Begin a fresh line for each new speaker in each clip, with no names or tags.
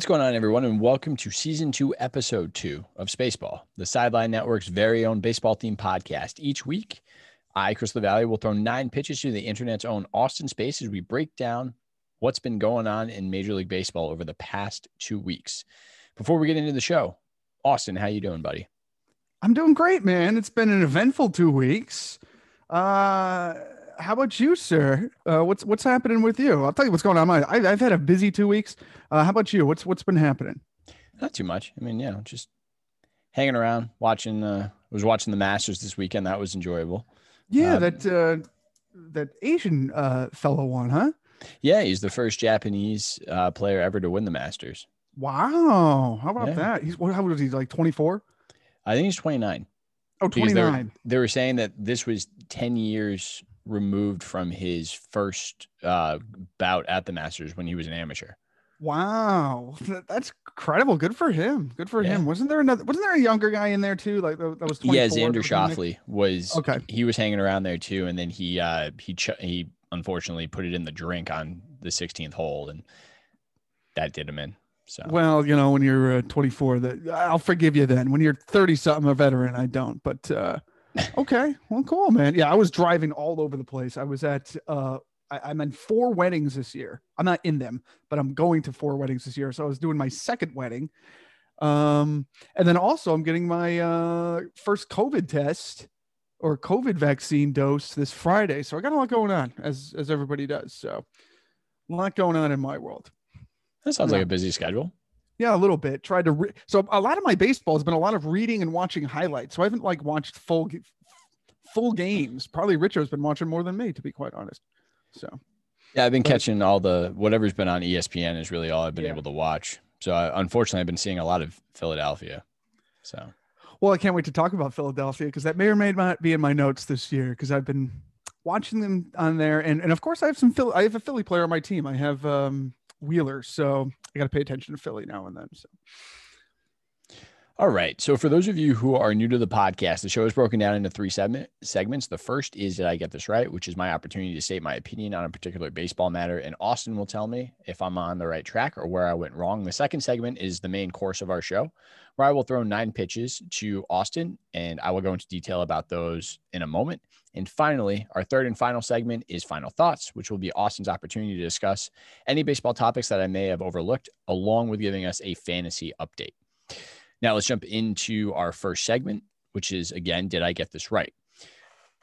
What's going on, everyone, and welcome to season two, episode two of Spaceball, the Sideline Network's very own baseball themed podcast. Each week, I, Chris LaValle, will throw nine pitches to the internet's own Austin Space as we break down what's been going on in Major League Baseball over the past two weeks. Before we get into the show, Austin, how you doing, buddy?
I'm doing great, man. It's been an eventful two weeks. Uh, how about you, sir? Uh, what's what's happening with you? I'll tell you what's going on. I, I've had a busy two weeks. Uh, how about you? What's what's been happening?
Not too much. I mean, yeah, just hanging around, watching. Uh, I was watching the Masters this weekend. That was enjoyable.
Yeah, um, that uh, that Asian uh, fellow won, huh?
Yeah, he's the first Japanese uh, player ever to win the Masters.
Wow, how about yeah. that? He's how old is he? Like twenty four?
I think he's twenty nine.
Oh, 29. They
were, they were saying that this was 10 years removed from his first uh, bout at the Masters when he was an amateur.
Wow, that's incredible. Good for him. Good for yeah. him. Wasn't there another? Wasn't there a younger guy in there too? Like that was
yeah. Xander Schauffele was okay. He was hanging around there too, and then he uh he ch- he unfortunately put it in the drink on the 16th hole, and that did him in. So
well, you know, when you're uh, 24, that I'll forgive you then. When you're 30 something, a veteran, I don't. But uh, okay, well, cool, man. Yeah, I was driving all over the place. I was at uh, I, am in four weddings this year. I'm not in them, but I'm going to four weddings this year. So I was doing my second wedding. Um, and then also I'm getting my uh first COVID test or COVID vaccine dose this Friday. So I got a lot going on as as everybody does. So a lot going on in my world.
That sounds yeah. like a busy schedule.
Yeah, a little bit. Tried to re- so a lot of my baseball has been a lot of reading and watching highlights. So I haven't like watched full full games. Probably Richo's been watching more than me, to be quite honest. So
yeah, I've been but, catching all the whatever's been on ESPN is really all I've been yeah. able to watch. So I, unfortunately, I've been seeing a lot of Philadelphia. So
well, I can't wait to talk about Philadelphia because that may or may not be in my notes this year because I've been watching them on there, and and of course I have some Philly. I have a Philly player on my team. I have um Wheeler. So I got to pay attention to Philly now and then. So.
All right. So, for those of you who are new to the podcast, the show is broken down into three segment, segments. The first is Did I Get This Right? which is my opportunity to state my opinion on a particular baseball matter. And Austin will tell me if I'm on the right track or where I went wrong. The second segment is the main course of our show, where I will throw nine pitches to Austin and I will go into detail about those in a moment. And finally, our third and final segment is Final Thoughts, which will be Austin's opportunity to discuss any baseball topics that I may have overlooked, along with giving us a fantasy update. Now let's jump into our first segment, which is again, did I get this right?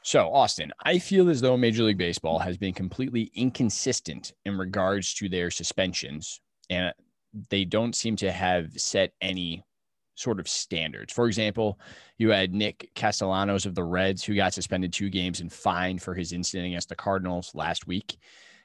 So, Austin, I feel as though Major League Baseball has been completely inconsistent in regards to their suspensions, and they don't seem to have set any sort of standards. For example, you had Nick Castellanos of the Reds, who got suspended two games and fined for his incident against the Cardinals last week.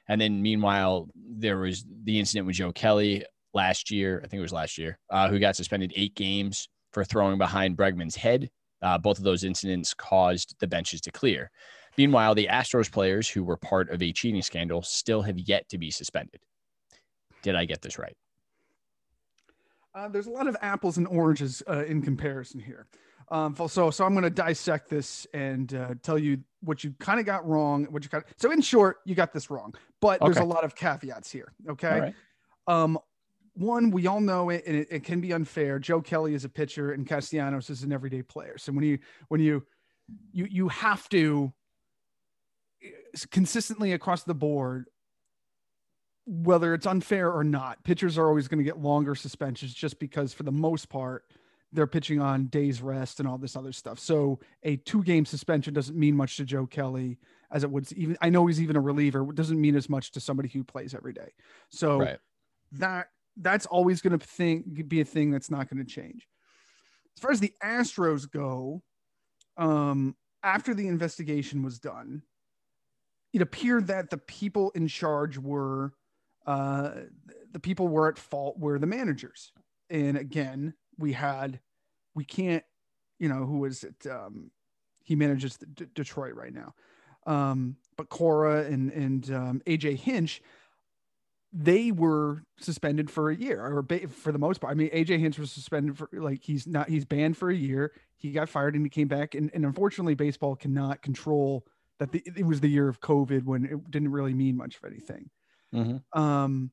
And then, meanwhile, there was the incident with Joe Kelly last year, I think it was last year, uh, who got suspended eight games for throwing behind Bregman's head. Uh, both of those incidents caused the benches to clear. Meanwhile, the Astros players who were part of a cheating scandal still have yet to be suspended. Did I get this right?
Uh, there's a lot of apples and oranges uh, in comparison here. Um, so, so I'm going to dissect this and uh, tell you what you kind of got wrong. What you got. So, in short, you got this wrong, but okay. there's a lot of caveats here. Okay. Right. Um, one, we all know it, and it, it, can be unfair. Joe Kelly is a pitcher, and Castellanos is an everyday player. So when you when you you you have to eh, consistently across the board, whether it's unfair or not, pitchers are always going to get longer suspensions just because, for the most part, they're pitching on days rest and all this other stuff. So a two game suspension doesn't mean much to Joe Kelly as it would even. I know he's even a reliever. It doesn't mean as much to somebody who plays every day. So. Right. That that's always going to think be a thing that's not going to change. As far as the Astros go, um, after the investigation was done, it appeared that the people in charge were uh, the people were at fault were the managers. And again, we had we can't, you know, who is it? Um, he manages D- Detroit right now. Um, but Cora and and um, AJ Hinch they were suspended for a year or ba- for the most part. I mean, AJ Hinch was suspended for like he's not he's banned for a year. He got fired and he came back. And, and unfortunately, baseball cannot control that. The, it was the year of COVID when it didn't really mean much of anything. Mm-hmm. Um,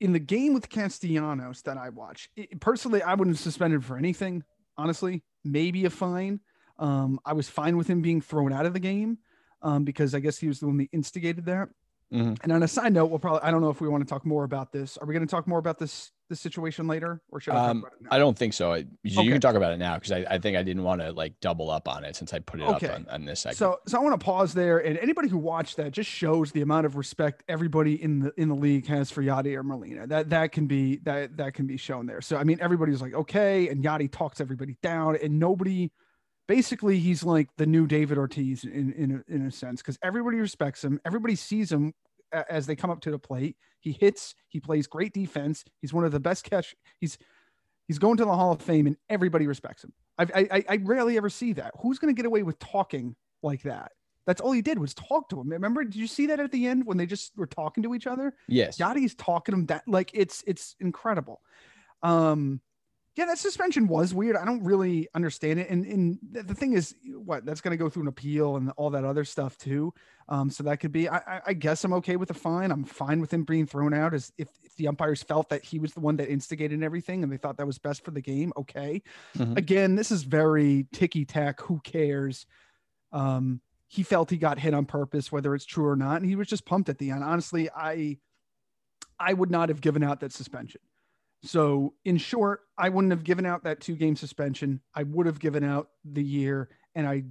in the game with Castellanos that I watch, it, personally, I wouldn't suspend him for anything. Honestly, maybe a fine. Um, I was fine with him being thrown out of the game um, because I guess he was the one that instigated that. Mm-hmm. And on a side note, we'll probably I don't know if we want to talk more about this. Are we going to talk more about this this situation later, or should I? Um,
I don't think so. You, okay. can talk about it now because I, I think I didn't want to like double up on it since I put it okay. up on, on this segment.
So so I want to pause there, and anybody who watched that just shows the amount of respect everybody in the in the league has for Yadi or Molina. That that can be that that can be shown there. So I mean, everybody's like okay, and Yadi talks everybody down, and nobody basically he's like the new David Ortiz in in a, in a sense because everybody respects him, everybody sees him as they come up to the plate. He hits, he plays great defense. He's one of the best catch. He's he's going to the Hall of Fame, and everybody respects him. I I, I rarely ever see that. Who's going to get away with talking like that? That's all he did was talk to him. Remember? Did you see that at the end when they just were talking to each other?
Yes.
Yadi's talking to him that like it's it's incredible. Um, yeah, that suspension was weird. I don't really understand it. And, and the thing is, what that's going to go through an appeal and all that other stuff too. Um, so that could be. I, I guess I'm okay with the fine. I'm fine with him being thrown out as if, if the umpires felt that he was the one that instigated everything and they thought that was best for the game. Okay. Mm-hmm. Again, this is very ticky tack. Who cares? Um, he felt he got hit on purpose, whether it's true or not, and he was just pumped at the end. Honestly, I I would not have given out that suspension. So, in short, I wouldn't have given out that two game suspension. I would have given out the year, and I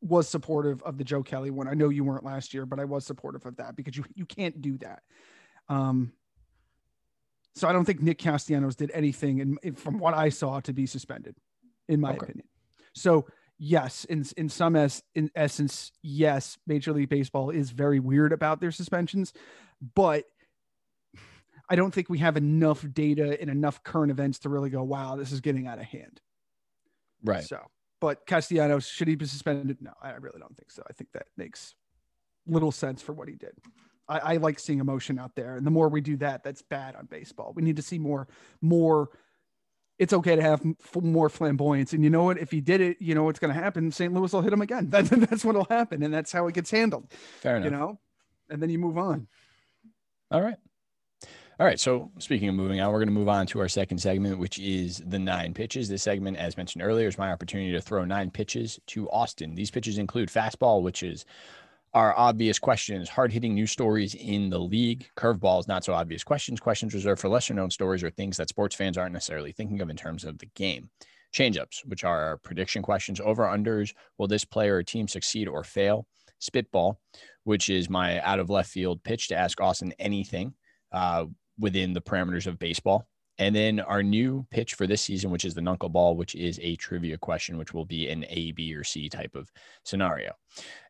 was supportive of the Joe Kelly one. I know you weren't last year, but I was supportive of that because you you can't do that. Um, so I don't think Nick Castellanos did anything, and from what I saw, to be suspended, in my okay. opinion. So yes, in in some as in essence, yes, Major League Baseball is very weird about their suspensions, but I don't think we have enough data and enough current events to really go, wow, this is getting out of hand.
Right.
So, but Castellanos, should he be suspended? No, I really don't think so. I think that makes little sense for what he did. I, I like seeing emotion out there. And the more we do that, that's bad on baseball. We need to see more, more. It's okay to have more flamboyance. And you know what? If he did it, you know what's going to happen. St. Louis will hit him again. That, that's what will happen. And that's how it gets handled.
Fair enough.
You know, and then you move on.
All right. All right. So speaking of moving on, we're going to move on to our second segment, which is the nine pitches. This segment, as mentioned earlier, is my opportunity to throw nine pitches to Austin. These pitches include fastball, which is our obvious questions, hard hitting news stories in the league, curveballs, not so obvious questions, questions reserved for lesser known stories or things that sports fans aren't necessarily thinking of in terms of the game. Changeups, which are our prediction questions, over unders, will this player or team succeed or fail? Spitball, which is my out of left field pitch to ask Austin anything. Uh, within the parameters of baseball. And then our new pitch for this season, which is the knuckleball, which is a trivia question, which will be an A, B, or C type of scenario.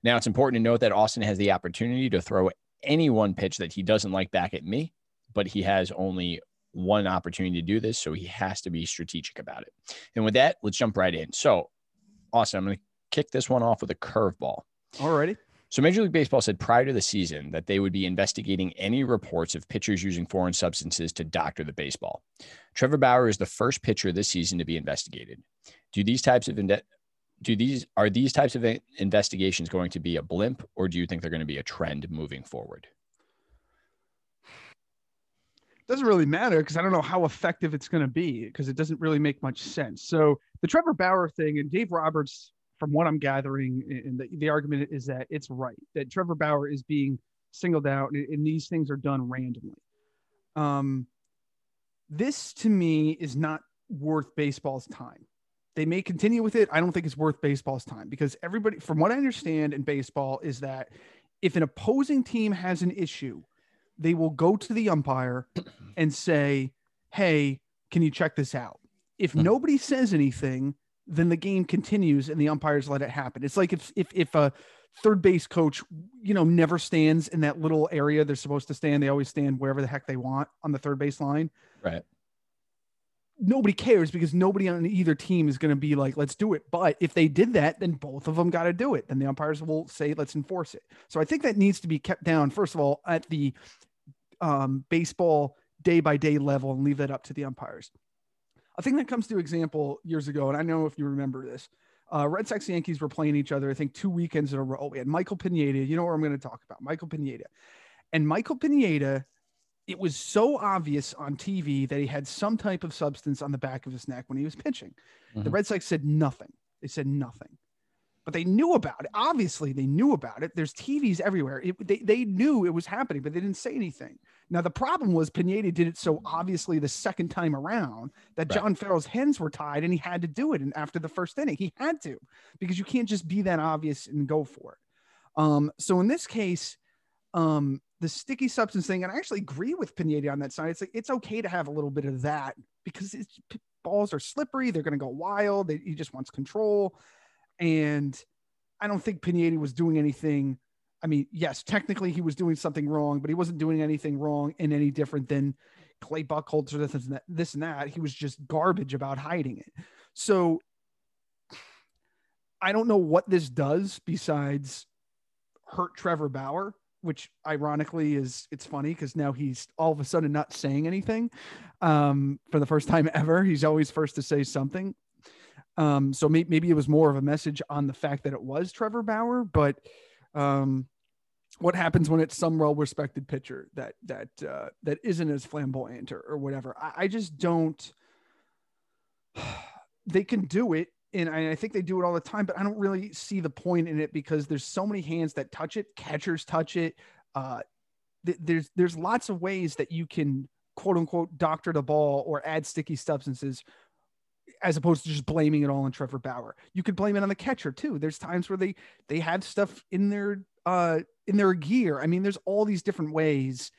Now, it's important to note that Austin has the opportunity to throw any one pitch that he doesn't like back at me, but he has only one opportunity to do this. So he has to be strategic about it. And with that, let's jump right in. So, Austin, I'm going to kick this one off with a curveball.
Alrighty.
So Major League Baseball said prior to the season that they would be investigating any reports of pitchers using foreign substances to doctor the baseball. Trevor Bauer is the first pitcher this season to be investigated. Do these types of do these are these types of investigations going to be a blimp or do you think they're going to be a trend moving forward?
doesn't really matter because I don't know how effective it's going to be because it doesn't really make much sense. So the Trevor Bauer thing and Dave Roberts from what I'm gathering, and the, the argument is that it's right that Trevor Bauer is being singled out, and, and these things are done randomly. Um, this to me is not worth baseball's time. They may continue with it. I don't think it's worth baseball's time because everybody, from what I understand in baseball, is that if an opposing team has an issue, they will go to the umpire and say, Hey, can you check this out? If hmm. nobody says anything, then the game continues and the umpires let it happen. It's like if if if a third base coach, you know, never stands in that little area they're supposed to stand. They always stand wherever the heck they want on the third base line.
Right.
Nobody cares because nobody on either team is going to be like, let's do it. But if they did that, then both of them got to do it. Then the umpires will say, let's enforce it. So I think that needs to be kept down, first of all, at the um, baseball day by day level and leave that up to the umpires. I think that comes to example years ago, and I know if you remember this. Uh, Red Sox Yankees were playing each other, I think two weekends in a row. We had Michael Pineda. You know what I'm going to talk about? Michael Pineda. And Michael Pineda it was so obvious on TV that he had some type of substance on the back of his neck when he was pitching. Mm-hmm. The Red Sox said nothing. They said nothing but they knew about it. Obviously, they knew about it. There's TVs everywhere. It, they, they knew it was happening, but they didn't say anything. Now, the problem was Pineda did it so obviously the second time around that right. John Farrell's hands were tied and he had to do it. And after the first inning, he had to because you can't just be that obvious and go for it. Um, so in this case, um, the sticky substance thing, and I actually agree with Pineda on that side. It's like it's okay to have a little bit of that because balls are slippery, they're going to go wild. They, he just wants control. And I don't think Pineda was doing anything. I mean, yes, technically he was doing something wrong, but he wasn't doing anything wrong and any different than Clay Buchholz or this and that. This and that. He was just garbage about hiding it. So I don't know what this does besides hurt Trevor Bauer, which ironically is it's funny because now he's all of a sudden not saying anything um, for the first time ever. He's always first to say something. Um, so may- maybe it was more of a message on the fact that it was Trevor Bauer, but um, what happens when it's some well-respected pitcher that that uh, that isn't as flamboyant or, or whatever? I, I just don't. They can do it, and I, I think they do it all the time, but I don't really see the point in it because there's so many hands that touch it. Catchers touch it. Uh, th- there's there's lots of ways that you can quote unquote doctor the ball or add sticky substances as opposed to just blaming it all on Trevor Bauer. You could blame it on the catcher too. There's times where they they have stuff in their uh in their gear. I mean, there's all these different ways.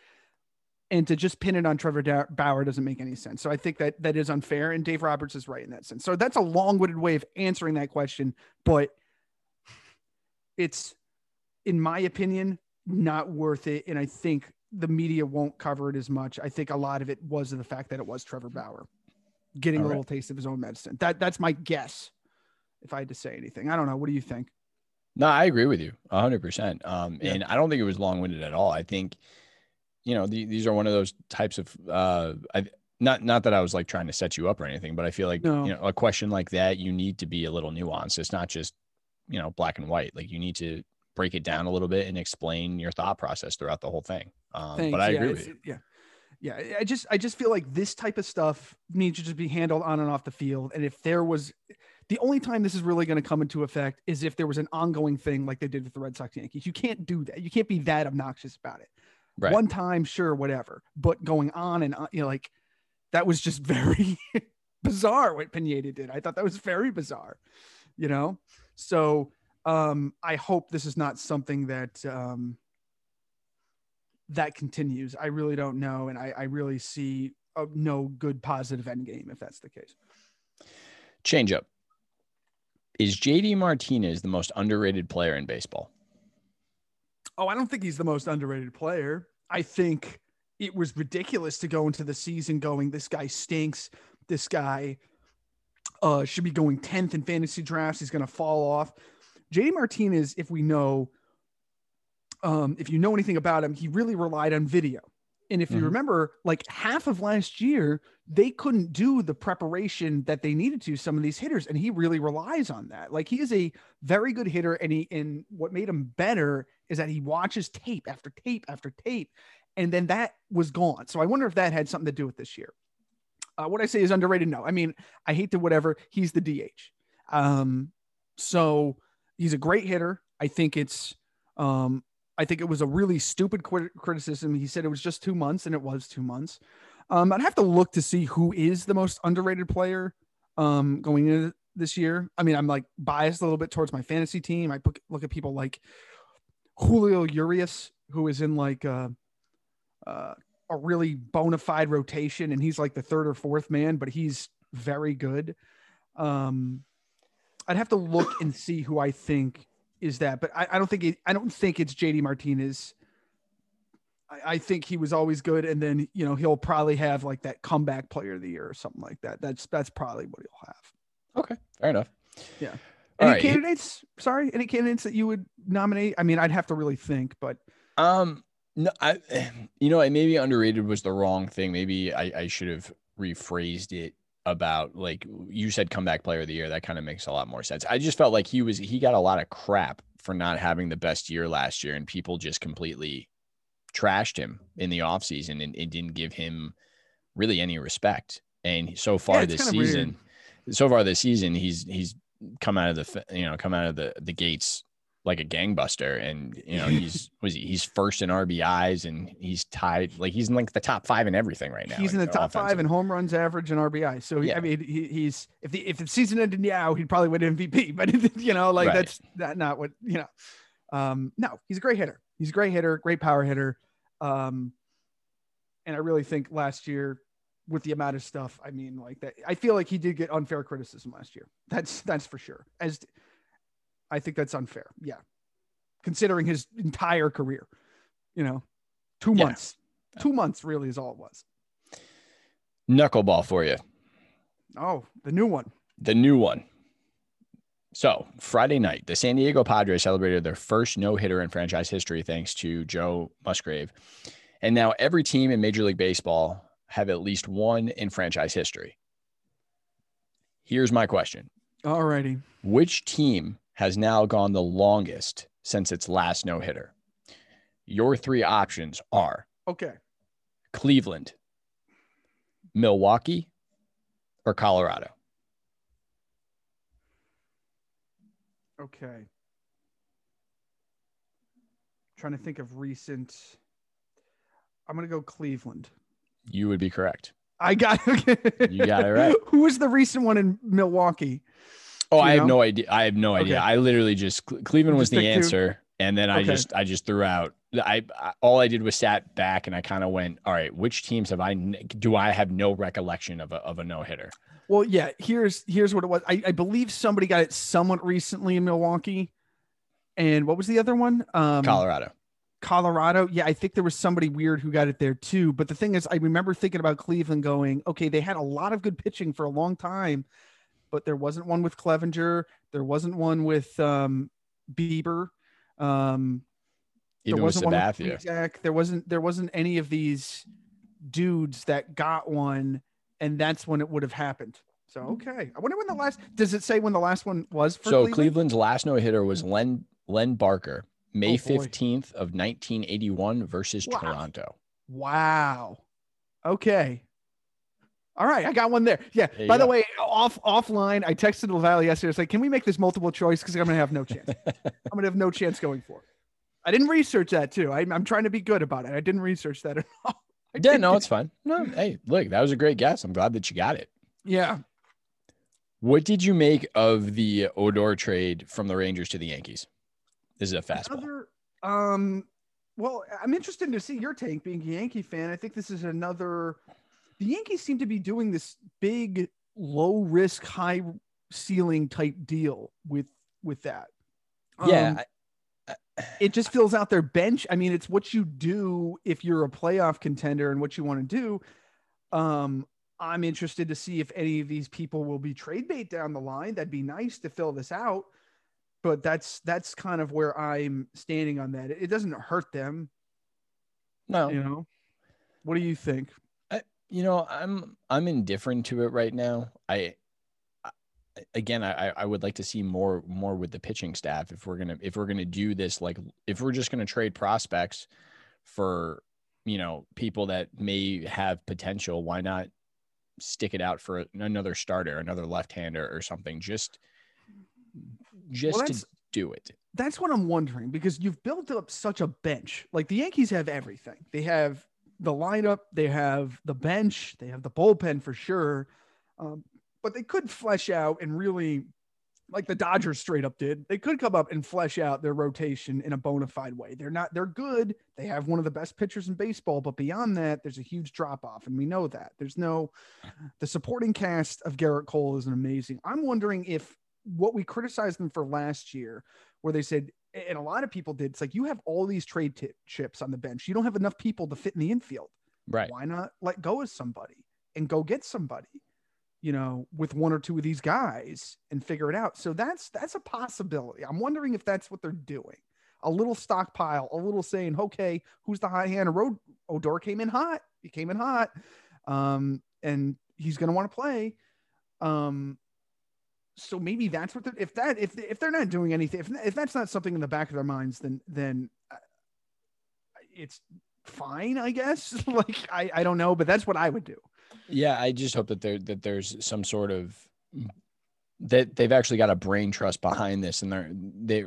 And to just pin it on Trevor Bauer doesn't make any sense. So I think that that is unfair. And Dave Roberts is right in that sense. So that's a long-winded way of answering that question, but it's, in my opinion, not worth it. And I think the media won't cover it as much. I think a lot of it was the fact that it was Trevor Bauer getting All a little taste of his own medicine. That that's my guess. If I had to say anything, I don't know. What do you think?
No, I agree with you hundred percent. Um, yeah. and I don't think it was long winded at all. I think, you know, the, these are one of those types of, uh, I, not, not that I was like trying to set you up or anything, but I feel like, no. you know, a question like that, you need to be a little nuanced. It's not just, you know, black and white. Like you need to break it down a little bit and explain your thought process throughout the whole thing. Um, but I
yeah,
agree with you.
Yeah yeah i just i just feel like this type of stuff needs to just be handled on and off the field. And if there was the only time this is really going to come into effect is if there was an ongoing thing like they did with the red sox yankees. You can't do that. You can't be that obnoxious about it. Right. one time sure whatever. But going on and on, you know like that was just very bizarre what pineda did. I thought that was very bizarre you know? So um i hope this is not something that um that continues. I really don't know, and I, I really see a, no good positive end game if that's the case.
Change up. Is JD Martinez the most underrated player in baseball?
Oh, I don't think he's the most underrated player. I think it was ridiculous to go into the season going, this guy stinks. This guy uh, should be going 10th in fantasy drafts. He's going to fall off. JD Martinez, if we know, um, if you know anything about him, he really relied on video. And if mm-hmm. you remember, like half of last year, they couldn't do the preparation that they needed to some of these hitters, and he really relies on that. Like he is a very good hitter, and he and what made him better is that he watches tape after tape after tape, and then that was gone. So I wonder if that had something to do with this year. Uh, what I say is underrated. No, I mean I hate to whatever. He's the DH. Um, so he's a great hitter. I think it's um, I think it was a really stupid criticism. He said it was just two months, and it was two months. Um, I'd have to look to see who is the most underrated player um, going into this year. I mean, I'm like biased a little bit towards my fantasy team. I look at people like Julio Urias, who is in like a, uh, uh, a really bona fide rotation, and he's like the third or fourth man, but he's very good. Um, I'd have to look and see who I think is that, but I, I don't think it, I don't think it's JD Martinez. I, I, think he was always good, and then you know he'll probably have like that comeback player of the year or something like that. That's that's probably what he'll have.
Okay, fair enough.
Yeah. Any right. candidates? Sorry, any candidates that you would nominate? I mean, I'd have to really think, but
um, no, I, you know, I maybe underrated was the wrong thing. Maybe I, I should have rephrased it about like you said comeback player of the year that kind of makes a lot more sense i just felt like he was he got a lot of crap for not having the best year last year and people just completely trashed him in the offseason and it didn't give him really any respect. And so far
Yeah,
this season, so far this season, he's he's come out of the you know come out of the the gates like a gangbuster, and you know he's was he, he's first in RBIs and he's tied like he's in like the top five in everything right now.
He's in the top five in home runs average and RBI. So he,
Yeah.
I mean, he, he's if the if the season ended now, he'd probably win MVP. But you know, like
Right.
that's not, not what you know. Um, no, he's a great hitter. He's a great hitter, great power hitter. Um, and I really think last year with the amount of stuff, I mean, like that, I feel like he did get unfair criticism last year. That's that's for sure. As I think that's unfair. Yeah, considering his entire career, you know, two
Yeah.
months, two months really is all it was.
knuckleball for you.
Oh, the new one.
the new one. So Friday night, the San Diego Padres celebrated their first no hitter in franchise history, thanks to Joe Musgrove. And now every team in Major League Baseball have at least one in franchise history. Here's my question
All righty.
Which team has now gone the longest since its last no hitter? Your three options are
Okay.
Cleveland, Milwaukee, or Colorado.
Okay. Trying to think of recent. I'm gonna go Cleveland.
You would be correct.
I got
You got it right.
Who was the recent one in Milwaukee?
Oh, I have no idea. I have no idea.
Okay.
I literally just Cleveland was
just
the
picked two?
answer, and then I
Okay.
just I just threw out. I, I all I did was sat back and I kind of went, all right, which teams have I do I have no recollection of a of a no hitter?
Well, yeah. Here's here's what it was. I, I believe somebody got it somewhat recently in Milwaukee. And what was the other one? Um,
Colorado.
Colorado. Yeah, I think there was somebody weird who got it there too. But the thing is, I remember thinking about Cleveland going, okay, they had a lot of good pitching for a long time, but there wasn't one with Clevinger. There wasn't one with um, Bieber. Um,
Even
there wasn't one
Sabathia.
Zach. There wasn't there wasn't any of these dudes that got one, and that's when it would have happened. So okay, I wonder when the last. Does it say when the last one was for
So
Cleveland?
Cleveland's last no hitter was Len Len Barker, May
Oh,
fifteenth of nineteen eighty one versus
Wow.
Toronto.
Wow. Okay. All right, I got one there. Yeah.
There
By the
go.
way, off offline, I texted LaValle yesterday. I was like, "Can we make this multiple choice? Because I'm gonna have no chance. I'm gonna have no chance going for it." I didn't research that too. I, I'm trying to be good about it. I didn't research that at all. I
Yeah,
didn't
no, it's fine. No, hey, look, that was a great guess. I'm glad that you got it.
yeah.
What did you make of the Odor trade from the Rangers to the Yankees? This is a fastball.
Another, um, well, I'm interested to see your take being a Yankee fan. I think this is another. The Yankees seem to be doing this big, low risk, high ceiling type deal with with that.
Yeah,
Um,
I-
it just fills out their bench. I mean, it's what you do if you're a playoff contender and what you want to do. Um, I'm interested to see if any of these people will be trade bait down the line. That'd be nice to fill this out. But that's that's kind of where I'm standing on that. It doesn't hurt them,
no,
you know. What do you think?
You know, I'm I'm indifferent to it right now. I, I again, I I would like to see more more with the pitching staff if we're gonna if we're gonna do this like if we're just gonna trade prospects for you know people that may have potential. Why not stick it out for another starter, another left hander or something? Just just to do it.
That's what I'm wondering because you've built up such a bench. Like the Yankees have everything. They have the lineup, they have the bench, they have the bullpen for sure. Um, but they could flesh out and really, like the Dodgers straight up did, they could come up and flesh out their rotation in a bona fide way. They're not, they're good. They have one of the best pitchers in baseball, but beyond that, there's a huge drop off. And we know that. There's no, the supporting cast of Gerrit Cole is an amazing. I'm wondering if what we criticized them for last year where they said, and a lot of people did, it's like you have all these trade tip chips on the bench. You don't have enough people to fit in the infield.
Right.
Why not let go of somebody and go get somebody, you know, with one or two of these guys and figure it out? So that's that's a possibility. I'm wondering if that's what they're doing. A little stockpile, a little saying, okay, who's the high hand? Road Odor came in hot. He came in hot. Um, and he's gonna want to play. Um, so maybe that's what they're, if that if if they're not doing anything if if that's not something in the back of their minds then then uh, it's fine, I guess. like I, I don't know, but that's what I would do.
Yeah, I just hope that there that there's some sort of that they've actually got a brain trust behind this, and they're they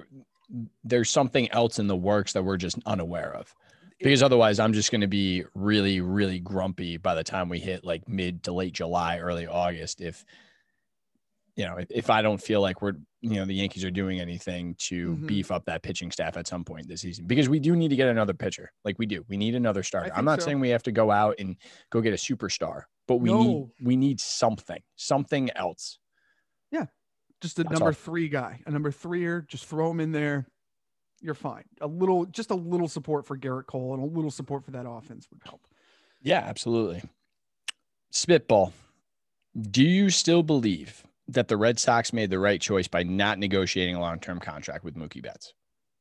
there's something else in the works that we're just unaware of. Because otherwise, I'm just going to be really, really grumpy by the time we hit like mid to late July, early August. If you know, if, if I don't feel like we're, you know, the Yankees are doing anything to mm-hmm. beef up that pitching staff at some point this season, because we do need to get another pitcher. Like we do, we need another starter. I'm not so. saying we have to go out and go get a superstar, but we no. need we need something, something else.
Yeah, just a That's number all. three guy, a number threeer. Just throw him in there. You're fine. A little, just a little support for Gerrit Cole and a little support for that offense would help.
Yeah, absolutely. Spitball. Do you still believe that the Red Sox made the right choice by not negotiating a long term contract with Mookie Betts?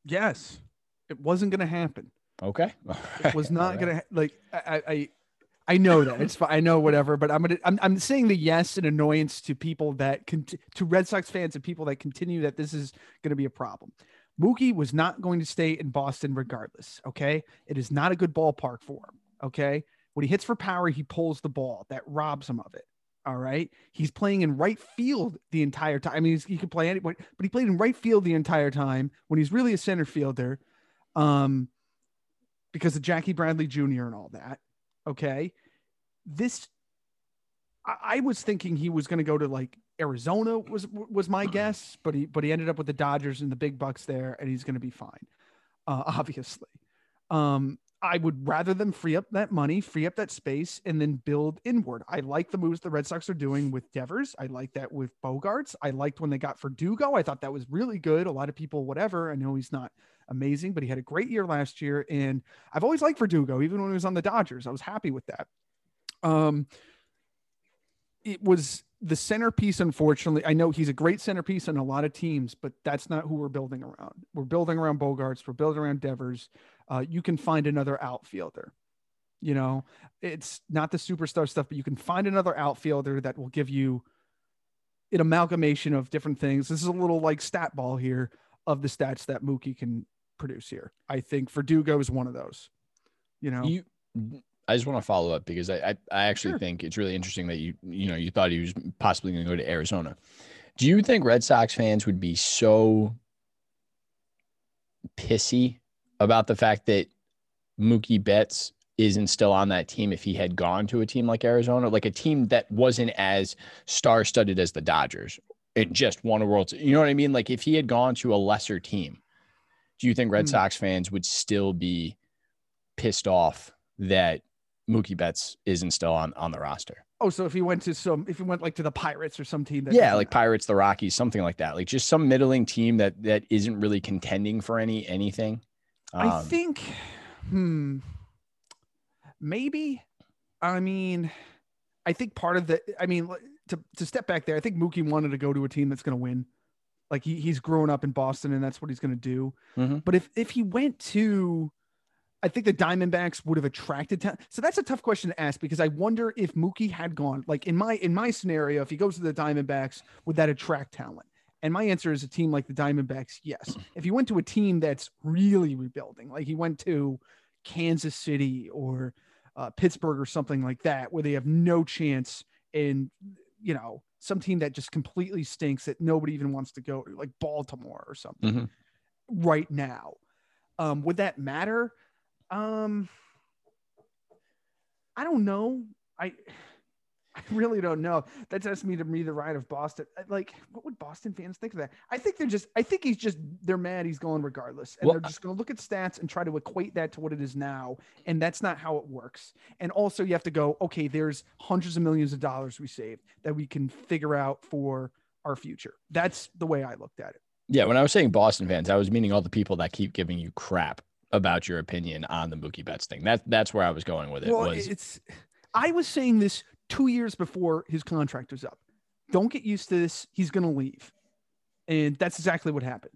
Yes, it wasn't going to happen.
Okay,
it was not right. going to like. I, I I know that it's fine. I know whatever, but I'm gonna I'm, I'm saying the yes and annoyance to people that con- to Red Sox fans and people that continue that this is going to be a problem. Mookie was not going to stay in Boston regardless. Okay, it is not a good ballpark for him. Okay, when he hits for power, he pulls the ball that robs him of it. All right. He's playing in right field the entire time. I mean, he could play anywhere, but he played in right field the entire time when he's really a center fielder um, because of Jackie Bradley Jr. and all that. Okay. This, I, I was thinking he was going to go to like Arizona was was my guess, but he but he ended up with the Dodgers and the big bucks there, and he's going to be fine, uh, obviously. Um, I would rather them free up that money, free up that space, and then build inward. I like the moves the Red Sox are doing with Devers. I like that with Bogaerts. I liked when they got for Verdugo. I thought that was really good. A lot of people, whatever. I know he's not amazing, but he had a great year last year. And I've always liked Verdugo, even when he was on the Dodgers. I was happy with that. Um, it was the centerpiece, unfortunately. I know he's a great centerpiece on a lot of teams, but that's not who we're building around. We're building around Bogaerts, We're building around Devers uh, you can find another outfielder. You know, it's not the superstar stuff, but you can find another outfielder that will give you an amalgamation of different things. This is a little like stat ball here of the stats that Mookie can produce here. I think Verdugo is one of those. You know,
you. I just want to follow up because I I, I actually sure. think it's really interesting that you you know you thought he was possibly going to go to Arizona. Do you think Red Sox fans would be so pissy about the fact that Mookie Betts isn't still on that team if he had gone to a team like Arizona, like a team that wasn't as star studded as the Dodgers and just won a World You know what I mean? Like if he had gone to a lesser team, do you think Red mm. Sox fans would still be pissed off that Mookie Betts isn't still on, on the roster?
Oh, so if he went to some, if he went like to the Pirates or some team
that yeah, like Pirates, the Rockies, something like that, like just some middling team that that isn't really contending for any anything.
Um, I think, hmm, maybe. I mean, I think part of the, I mean, to, to step back there, I think Mookie wanted to go to a team that's going to win. Like he, he's grown up in Boston and that's what he's going to do. Mm-hmm. But if, if he went to, I think the Diamondbacks would have attracted talent. So that's a tough question to ask because I wonder if Mookie had gone like in my in my scenario, if he goes to the Diamondbacks, would that attract talent? And my answer is a team like the Diamondbacks, yes. If he went to a team that's really rebuilding, like he went to Kansas City or uh, Pittsburgh or something like that, where they have no chance in, you know, some team that just completely stinks that nobody even wants to go to, like Baltimore or something mm-hmm. right now. Um, would that matter? Um, I don't know. I I really don't know. That's asking me to be the ride of Boston. Like, what would Boston fans think of that? I think they're just, I think he's just, they're mad he's going regardless. And well, they're just going to look at stats and try to equate that to what it is now. And that's not how it works. And also, you have to go, okay, there's hundreds of millions of dollars we saved that we can figure out for our future. That's the way I looked at it.
Yeah. When I was saying Boston fans, I was meaning all the people that keep giving you crap about your opinion on the Mookie Betts thing. That, that's where I was going with it.
Well,
was,
it's, I was saying this two years before his contract was up. Don't get used to this. He's going to leave. And that's exactly what happened.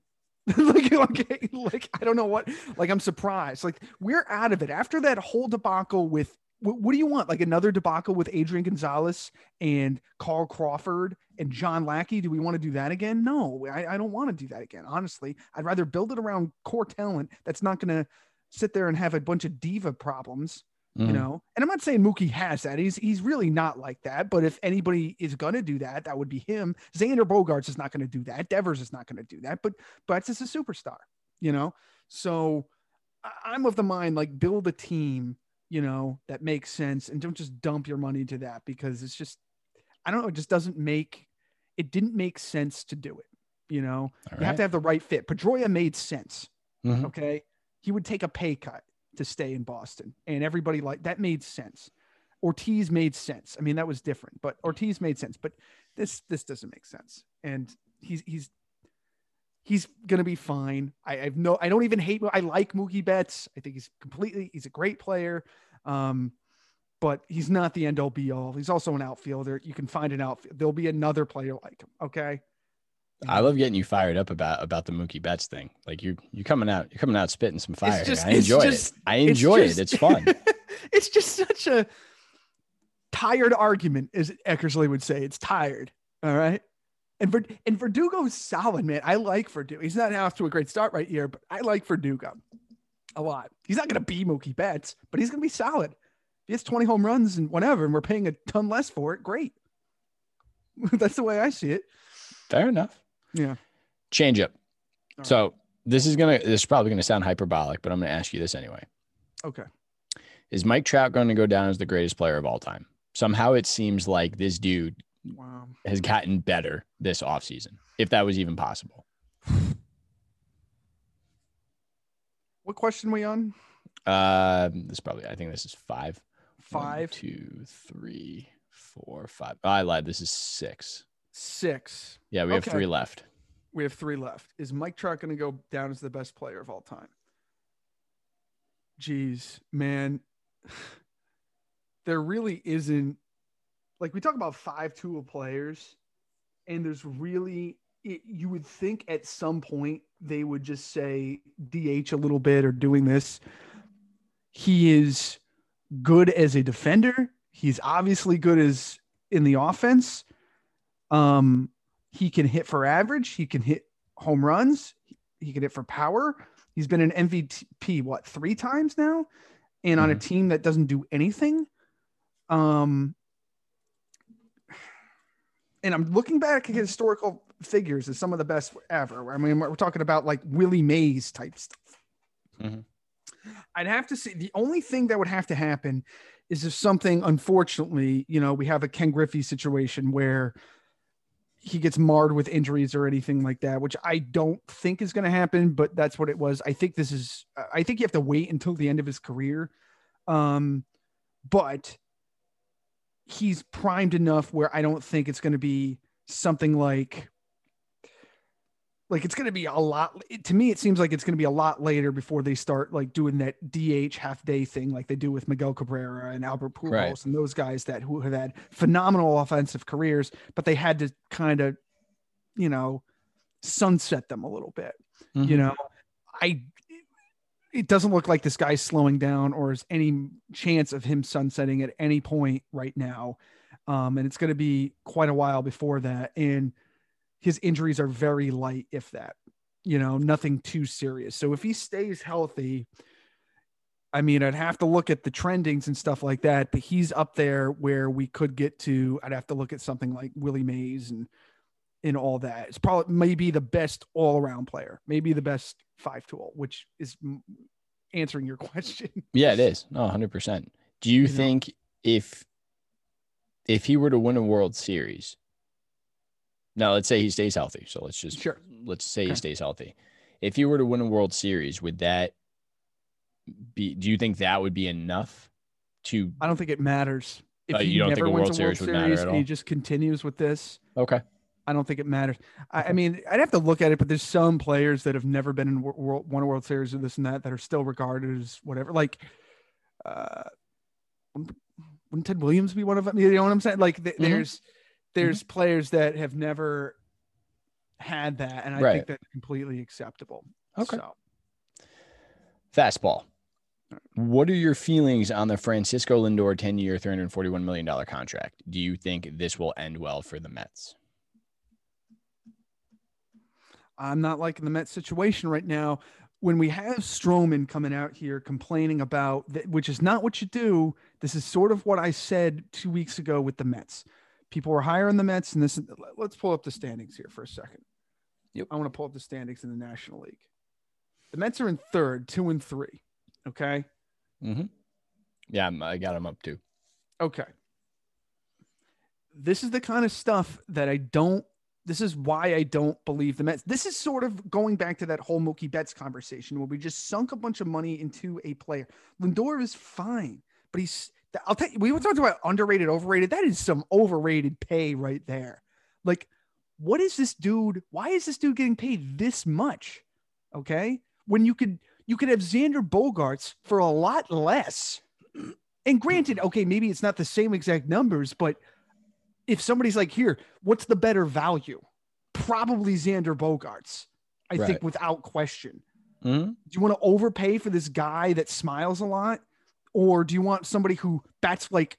like, like, like, I don't know what, like, I'm surprised. Like, we're out of it after that whole debacle with, what, what do you want? Like, another debacle with Adrian Gonzalez and Carl Crawford and John Lackey? Do we want to do that again? No, I, I don't want to do that again. Honestly, I'd rather build it around core talent that's not going to sit there and have a bunch of diva problems.
Mhm.
You know, and I'm not saying Mookie has that. He's he's really not like that. But if anybody is gonna do that, that would be him. Xander Bogaerts is not gonna do that. Devers is not gonna do that. But Betts is a superstar. You know, so I'm of the mind like build a team. You know that makes sense, and don't just dump your money to that because it's just I don't know. It just doesn't make it didn't make sense to do it. You know,
All
you have to have the right fit. Pedroia made sense.
Mhm.
Okay. He would take a pay cut to stay in Boston. And everybody like that made sense. Ortiz made sense. I mean, that was different, but Ortiz made sense. But this this doesn't make sense. And he's he's he's gonna be fine. I, have no I don't even hate I like Mookie Betts. I think he's completely he's a great player. Um, but he's not the end all be all. He's also an outfielder. You can find an outfield. There'll be another player like him. Okay.
I love getting you fired up about about the Mookie Betts thing. Like you're you're coming out you're coming out spitting some fire.
just-
I enjoy
just-
it. I
it's
enjoy
just-
it. It's fun.
it's just such a tired argument, as Eckersley would say. It's tired. All right. And Ver- and Verdugo's solid, man. I like Verdugo. He's not off to a great start right here, but I like Verdugo a lot. He's not going to be Mookie Betts, but he's going to be solid. If he has 20 home runs and whatever, and we're paying a ton less for it, great. That's the way I see it.
Fair enough.
Yeah.
Change up.
All
So this is gonna this is probably gonna sound hyperbolic, but I'm gonna ask you this anyway.
Okay.
Is Mike Trout going to go down as the greatest player of all time? Somehow it seems like this dude
Wow.
has gotten better this offseason, if that was even possible.
What question we on?
Uh, this probably I think this is five. One,
Five,
two, three, four, five. Oh, I lied. This is six.
Six.
Yeah, we have
Okay.
three left.
We have three left. Is Mike Trout going to go down as the best player of all time? Jeez, man. There really isn't like we talk about five tool players, and there's really it, you would think at some point they would just say DH a little bit or doing this. He is good as a defender. He's obviously good as in the offense. Um, he can hit for average. He can hit home runs. He can hit for power. He's been an MVP what three times now, and on a team that doesn't do anything. Um, and I'm looking back at historical figures as some of the best ever. I mean, we're talking about like Willie Mays type stuff.
Mhm.
I'd have to see the only thing that would have to happen is if something, unfortunately, you know, we have a Ken Griffey situation where he gets marred with injuries or anything like that, which I don't think is going to happen, but that's what it was. I think this is, I think you have to wait until the end of his career. Um, but he's primed enough where I don't think it's going to be something like, like it's going to be a lot it- to me it seems like it's going to be a lot later before they start like doing that DH half day thing like they do with Miguel Cabrera and Albert Pujols
Right.
and those guys that who have had phenomenal offensive careers but they had to kind of you know sunset them a little bit you
Mhm.
know I it doesn't look like this guy's slowing down or is any chance of him sunsetting at any point right now um, and it's going to be quite a while before that and his injuries are very light if that you know nothing too serious so if he stays healthy i mean i'd have to look at the trendings and stuff like that but he's up there where we could get to i'd have to look at something like willie mays and and all that it's probably maybe the best all-around player maybe the best five tool which is answering your question
Yeah, it is. No, 100%. Do you
know?
think if if he were to win a World Series, now let's say he stays healthy. So let's just
Sure.
let's say he stays healthy. If he were to win a World Series, would that be do you think that would be enough to
i don't think it matters if
Uh,
he
you don't
never
think a
wins
World Series would matter at
and he just continues with this
Okay.
I don't think it matters. I, I mean, I'd have to look at it, but there's some players that have never been in wor- world, won a World Series or this and that that are still regarded as whatever. Like, uh, wouldn't Ted Williams be one of them? You know what I'm saying? Like, th-
Mhm.
there's Mm-hmm. there's players that have never had that, and I
Right.
think that's completely acceptable.
Okay.
So,
Fastball. What are your feelings on the Francisco Lindor 10 year, $341 million contract? Do you think this will end well for the Mets?
I'm not liking the Mets situation right now. when we have Stroman coming out here complaining about that, which is not what you do. This is sort of what I said two weeks ago with the Mets. People were higher on the Mets, and this. Let's pull up the standings here for a second.
Yep.
I want to pull up the standings in the National League. The Mets are in third, two and three. Okay.
Mm-hmm. Yeah, I'm, I got them up too.
Okay. This is the kind of stuff that I don't. This is why I don't believe the Mets. This is sort of going back to that whole Mookie Betts conversation where we just sunk a bunch of money into a player. Lindor is fine, but he's. I'll tell you, we were talking about underrated, overrated. That is some overrated pay right there. Like, what is this dude? Why is this dude getting paid this much? Okay, when you could you could have Xander Bogaerts for a lot less. And granted, okay, maybe it's not the same exact numbers, but if somebody's like, here, what's the better value? Probably Xander Bogaerts, I
Right.
think, without question.
Mm-hmm.
Do you want to overpay for this guy that smiles a lot? Or do you want somebody who bats like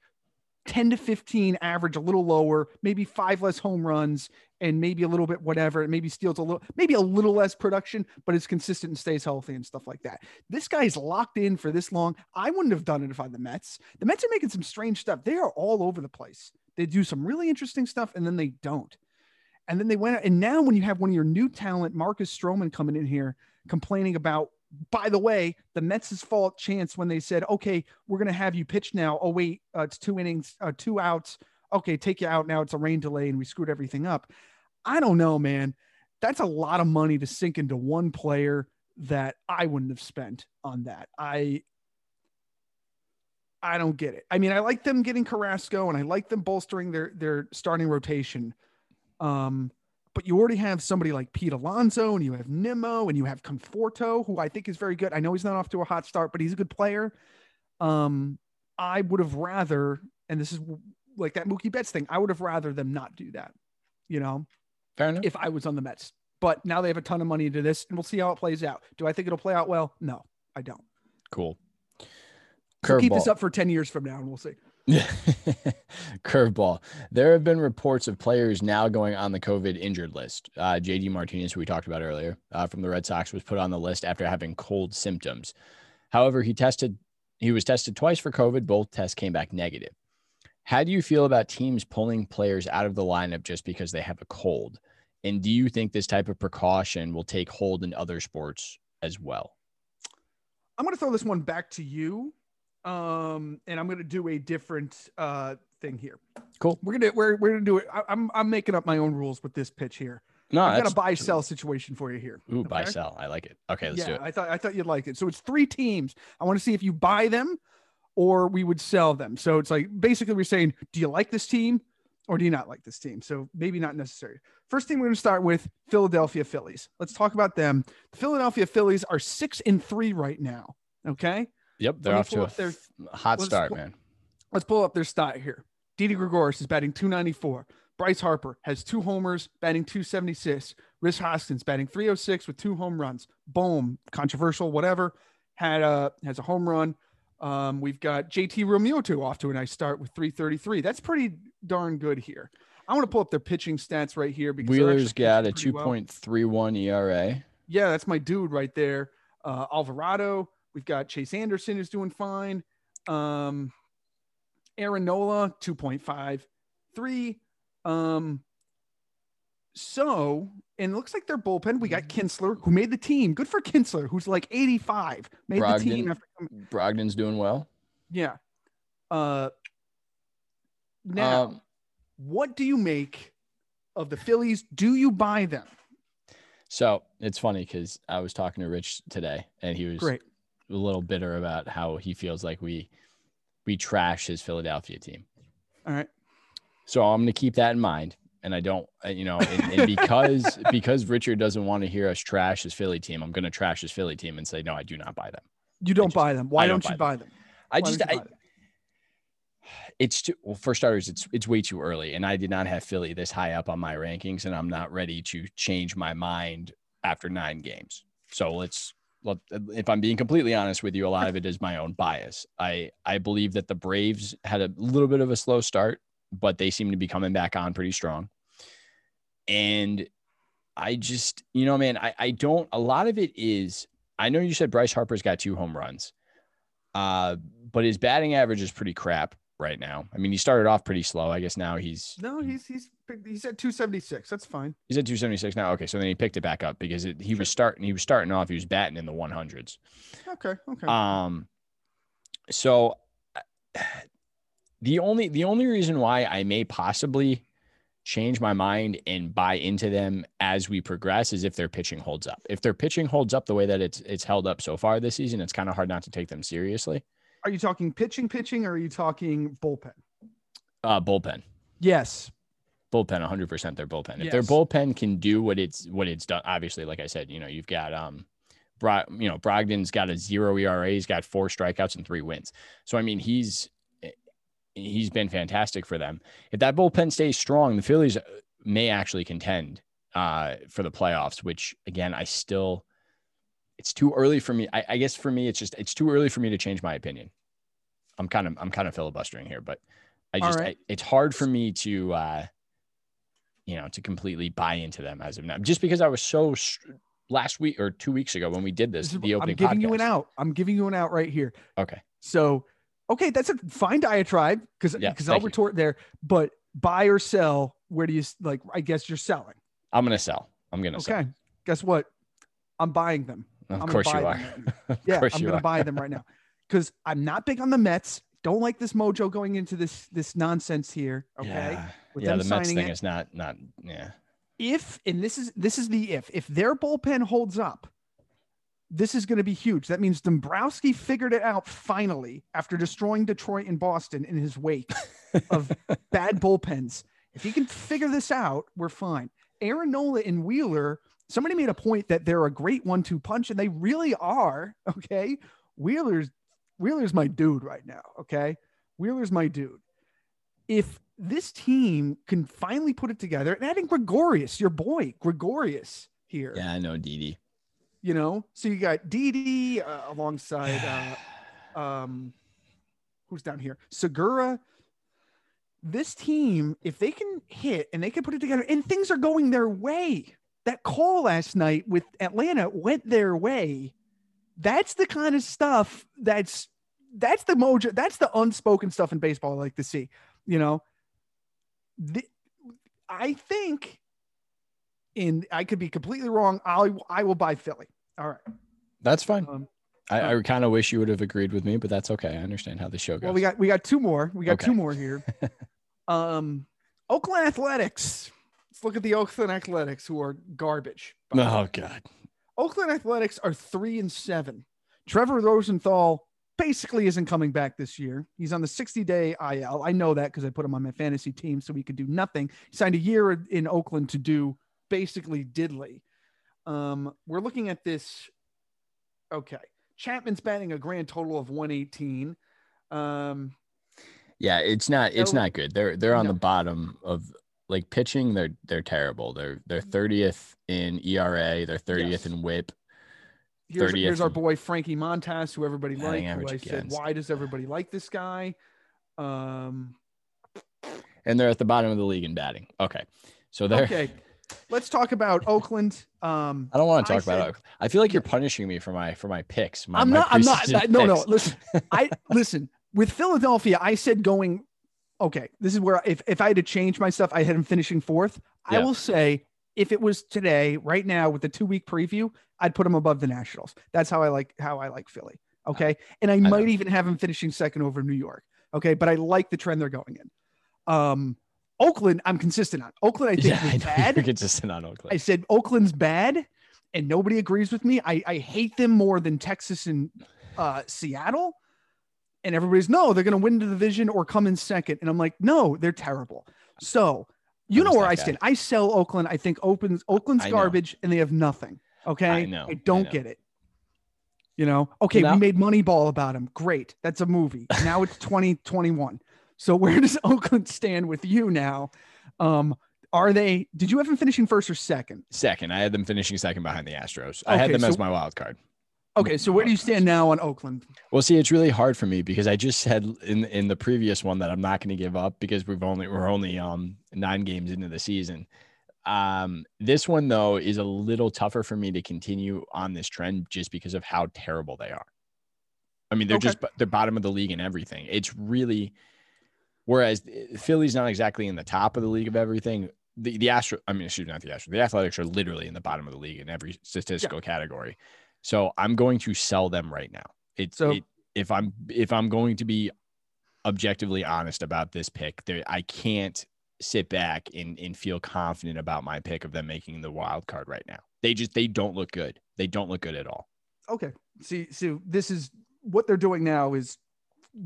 10 to 15 average, a little lower, maybe five less home runs, and maybe a little bit whatever, and maybe steals a little, maybe a little less production, but it's consistent and stays healthy and stuff like that. This guy's locked in for this long. I wouldn't have done it if I'm the Mets. The Mets are making some strange stuff. They are all over the place. They do some really interesting stuff and then they don't. And then they went and now when you have one of your new talent, Marcus Stroman, coming in here complaining about, by the way, the Mets' fault chance when they said, okay, we're going to have you pitch now. Oh, wait, uh, it's two innings, uh, two outs. Okay, take you out now. It's a rain delay and we screwed everything up. I don't know, man. That's a lot of money to sink into one player that I wouldn't have spent on that. I I don't get it. I mean, I like them getting Carrasco and I like them bolstering their their starting rotation. Um, but you already have somebody like Pete Alonso and you have Nimmo and you have Conforto, who I think is very good. I know he's not off to a hot start, but he's a good player. Um, I would have rather, and this is like that Mookie Betts thing, I would have rather them not do that, you know,
Fair enough.
if I was on the Mets. But now they have a ton of money into this, and we'll see how it plays out. Do I think it'll play out well? No, I don't.
cool.
So keep this up for 10 years from now, and we'll see.
Curveball. There have been reports of players now going on the COVID injured list. Uh, JD Martinez, who we talked about earlier uh, from the Red Sox, was put on the list after having cold symptoms. However, he tested. He was tested twice for COVID. Both tests came back negative. How do you feel about teams pulling players out of the lineup just because they have a cold? And do you think this type of precaution will take hold in other sports as well?
I'm going to throw this one back to you. Um, and I'm going to do a different uh, thing here.
Cool.
We're going to, we're, we're to do it. I, I'm, I'm making up my own rules with this pitch here.
No,
I've got a buy sell situation for you here.
Ooh, buy sell. I like it. Okay, let's do it.
I thought I thought you'd like it. So it's three teams. I want to see if you buy them or we would sell them. So it's like basically we're saying, do you like this team or do you not like this team? So maybe not necessary. First team we're going to start with Philadelphia Phillies. Let's talk about them. The Philadelphia Phillies are six and three right now. Okay.
Yep, they're off to a
their-
hot start,
pull-
man.
Let's pull up their stat here. Didi Gregorius is batting 294. Bryce Harper has two homers, batting 276. Rhys Hoskins batting 306 with two home runs. Boom, controversial, whatever. Had a has a home run. Um, we've got JT Realmuto off to a nice start with 333. That's pretty darn good here. I want to pull up their pitching stats right here because
Wheeler's got a
pitching pretty well.
2.31 ERA.
Yeah, that's my dude right there. Uh, Alvarado. We've got Chase Anderson who's doing fine. Um, Aaron Nola, 2.53. Um, so, and it looks like their bullpen, we got Kintzler, who made the team. Good for Kintzler, who's like 85. Made the team
Brogdon.
after coming.
Brogdon's doing well.
Yeah. Uh, now,
Um,
what do you make of the Phillies? Do you buy them?
so it's funny because I was talking to Rich today, and he was
Great.
A little bitter about how he feels like we we trash his Philadelphia team.
All right.
So I'm going to keep that in mind, and I don't, uh, you know, and, and because because Richard doesn't want to hear us trash his Philly team, I'm going to trash his Philly team and say no, I do not buy them.
You don't
just-
buy them. Why don't,
don't
you
buy
buy them?
I just I, it's too well for starters it's it's way too early and i did not have philly this high up on my rankings and i'm not ready to change my mind after nine games so let's let, if i'm being completely honest with you a lot of it is my own bias. I i believe that the braves had a little bit of a slow start but they seem to be coming back on pretty strong. And i just you know man i i don't a lot of it is I know you said Bryce Harper's got two home runs, uh, but his batting average is pretty crap right now. I mean, he started off pretty slow. I guess now he's
No, he's he's he's at 276. That's fine.
he's at 276 now. Okay, so then he picked it back up because it, he was starting he was starting off. He was batting in the 100s.
Okay. Okay.
Um, so the only the only reason why I may possibly change my mind and buy into them as we progress is if their pitching holds up. If their pitching holds up the way that it's it's held up so far this season, it's kind of hard not to take them seriously.
Are you talking pitching, pitching, or are you talking bullpen?
Uh, bullpen,
Yes.
bullpen, 100 percent their bullpen. If their bullpen can do what it's what it's done, obviously, like I said, you know, you've got um, Bro, you know, Brogdon's got a zero ERA. He's got four strikeouts and three wins. So I mean, he's he's been fantastic for them. If that bullpen stays strong, the Phillies may actually contend uh, for the playoffs. Which again, I still, it's too early for me. I, I guess for me, it's just it's too early for me to change my opinion. I'm kind of I'm kind of filibustering here, but I just
right.
I, it's hard for me to uh, you know to completely buy into them as of now, just because I was so. Last week or two weeks ago when we did this, the opening
I'm giving you an out. I'm giving you an out right here.
Okay.
So, okay, that's a fine diatribe because
Yeah,
because I'll
thank you.
retort there. But buy or sell, where do you s- like? I guess you're selling.
I'm gonna sell. I'm gonna sell.
Okay. Guess what? I'm buying them.
Of
I'm
course you are.
right Yeah, I'm gonna buy them right now because I'm not big on the Mets. Don't like this mojo going into this this nonsense here. Okay.
Yeah,
With
yeah the Mets thing
it.
is not not yeah.
if and this is this is the if if their bullpen holds up this is going to be huge that means dombrowski figured it out finally after destroying detroit and boston in his wake of bad bullpens if he can figure this out we're fine aaron nola and wheeler somebody made a point that they're a great one-two punch and they really are okay wheeler's wheeler's my dude right now okay wheeler's my dude if this team can finally put it together and adding Gregorius, your boy Gregorius here,
Yeah, I know Didi.
you know, so you got Didi uh, alongside, uh, um, who's down here? Segura. This team, if they can hit and they can put it together and things are going their way, that call last night with Atlanta went their way. That's the kind of stuff that's that's the mojo, that's the unspoken stuff in baseball I like to see. You know, the, I think, and I could be completely wrong. I I will buy Philly. All right.
That's fine.
Um,
I, I kind of wish you would have agreed with me, but that's okay. I understand how the show goes.
well, we got we got two more. We got
Okay.
two more here. um, Oakland Athletics. Let's look at the Oakland Athletics, who are garbage. by the way.
oh God.
Oakland Athletics are three and seven. Trevor Rosenthal basically isn't coming back this year. He's on the 60 day IL. I know that because I put him on my fantasy team so he could do nothing. He signed a year in Oakland to do basically diddly. Um, we're looking at this. Okay. Chapman's batting a grand total of 118. Um,
Yeah, it's not it's
So-
not good. They're they're on
No.
the bottom of like pitching. They're they're terrible. They're they're thirtieth in ERA. They're thirtieth
Yes.
in WHIP.
here's,
30th
here's our boy Frankie Montas, who everybody liked. Who I said, why does everybody like this guy? Um,
and they're at the bottom of the league in batting. Okay, so they're.
okay, let's talk about Oakland. Um,
I don't want to
I
talk about it. I feel like you're punishing me for my for my picks. My,
I'm
my
not. I'm not.
preseason
No, no. Listen, I listen with Philadelphia. I said going. Okay, this is where if if I had to change my stuff, I had him finishing fourth. I will say if it was today, right now, with the two week preview, I'd put him above the Nationals. That's how I like how I like Philly. Okay, and I,
know.
might even have him finishing second over New York. Okay, but I like the trend they're going in. Um, Oakland, I'm consistent on. Oakland, I think
yeah, I know
bad.
you're consistent on Oakland.
I said Oakland's bad, and nobody agrees with me. I, I hate them more than Texas and uh, Seattle. And everybody's no, they're going to win the division or come in second. And I'm like, no, they're terrible. So you know where I
guy.
stand. I sell Oakland. I think Oakland's Oakland's garbage, and they have nothing. Okay,
I know, I
I don't
know.
get it. You know, okay, we made Moneyball about him. Great, that's a movie. Now it's 2021. So where does Oakland stand with you now? Um, are they? Did you have them finishing first or second?
second, I had them finishing second behind the Astros. I had
Okay,
them as my wild card.
Okay, so where do you stand now on Oakland?
Well, see, it's really hard for me because I just said in in the previous one that I'm not going to give up because we've only we're only um nine games into the season. Um, this one though is a little tougher for me to continue on this trend just because of how terrible they are. I mean, they're
Okay.
just they're bottom of the league in everything. It's really whereas Philly's not exactly in the top of the league of everything. The the Astro, I mean, excuse me, not the Astro. The Athletics are literally in the bottom of the league in every statistical category. So I'm going to sell them right now. It's
So-
it, if I'm if I'm going to be objectively honest about this pick, there I can't sit back and, and feel confident about my pick of them making the wild card right now. They just they don't look good. They don't look good at all.
Okay. See, so this is what they're doing now is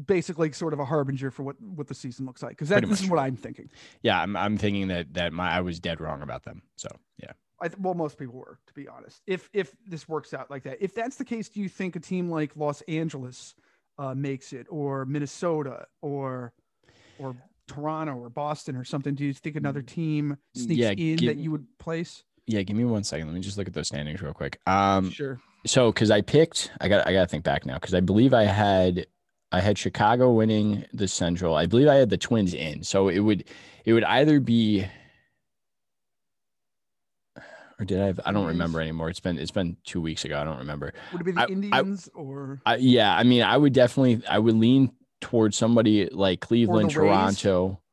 basically sort of a harbinger for what what the season looks like because this is what I'm thinking.
Yeah, I'm I'm thinking that that my I was dead wrong about them. So yeah.
I th- well, most people were, to be honest. If if this works out like that, if that's the case, do you think a team like Los Angeles uh, makes it, or Minnesota, or or Toronto, or Boston, or something? Do you think another team sneaks
Yeah,
in
give-
that you would place?
Yeah, give me one second. Let me just look at those standings real quick. Um
sure.
so because I picked, I got I got to think back now because I believe I had I had Chicago winning the Central. I believe I had the Twins in. So it would it would either be or did I have, I don't remember anymore. It's been it's been two weeks ago. I don't remember.
Would it be the
I- I-
Indians or
I, yeah, I mean, I would definitely I would lean towards somebody like Cleveland,
Rays?
Toronto.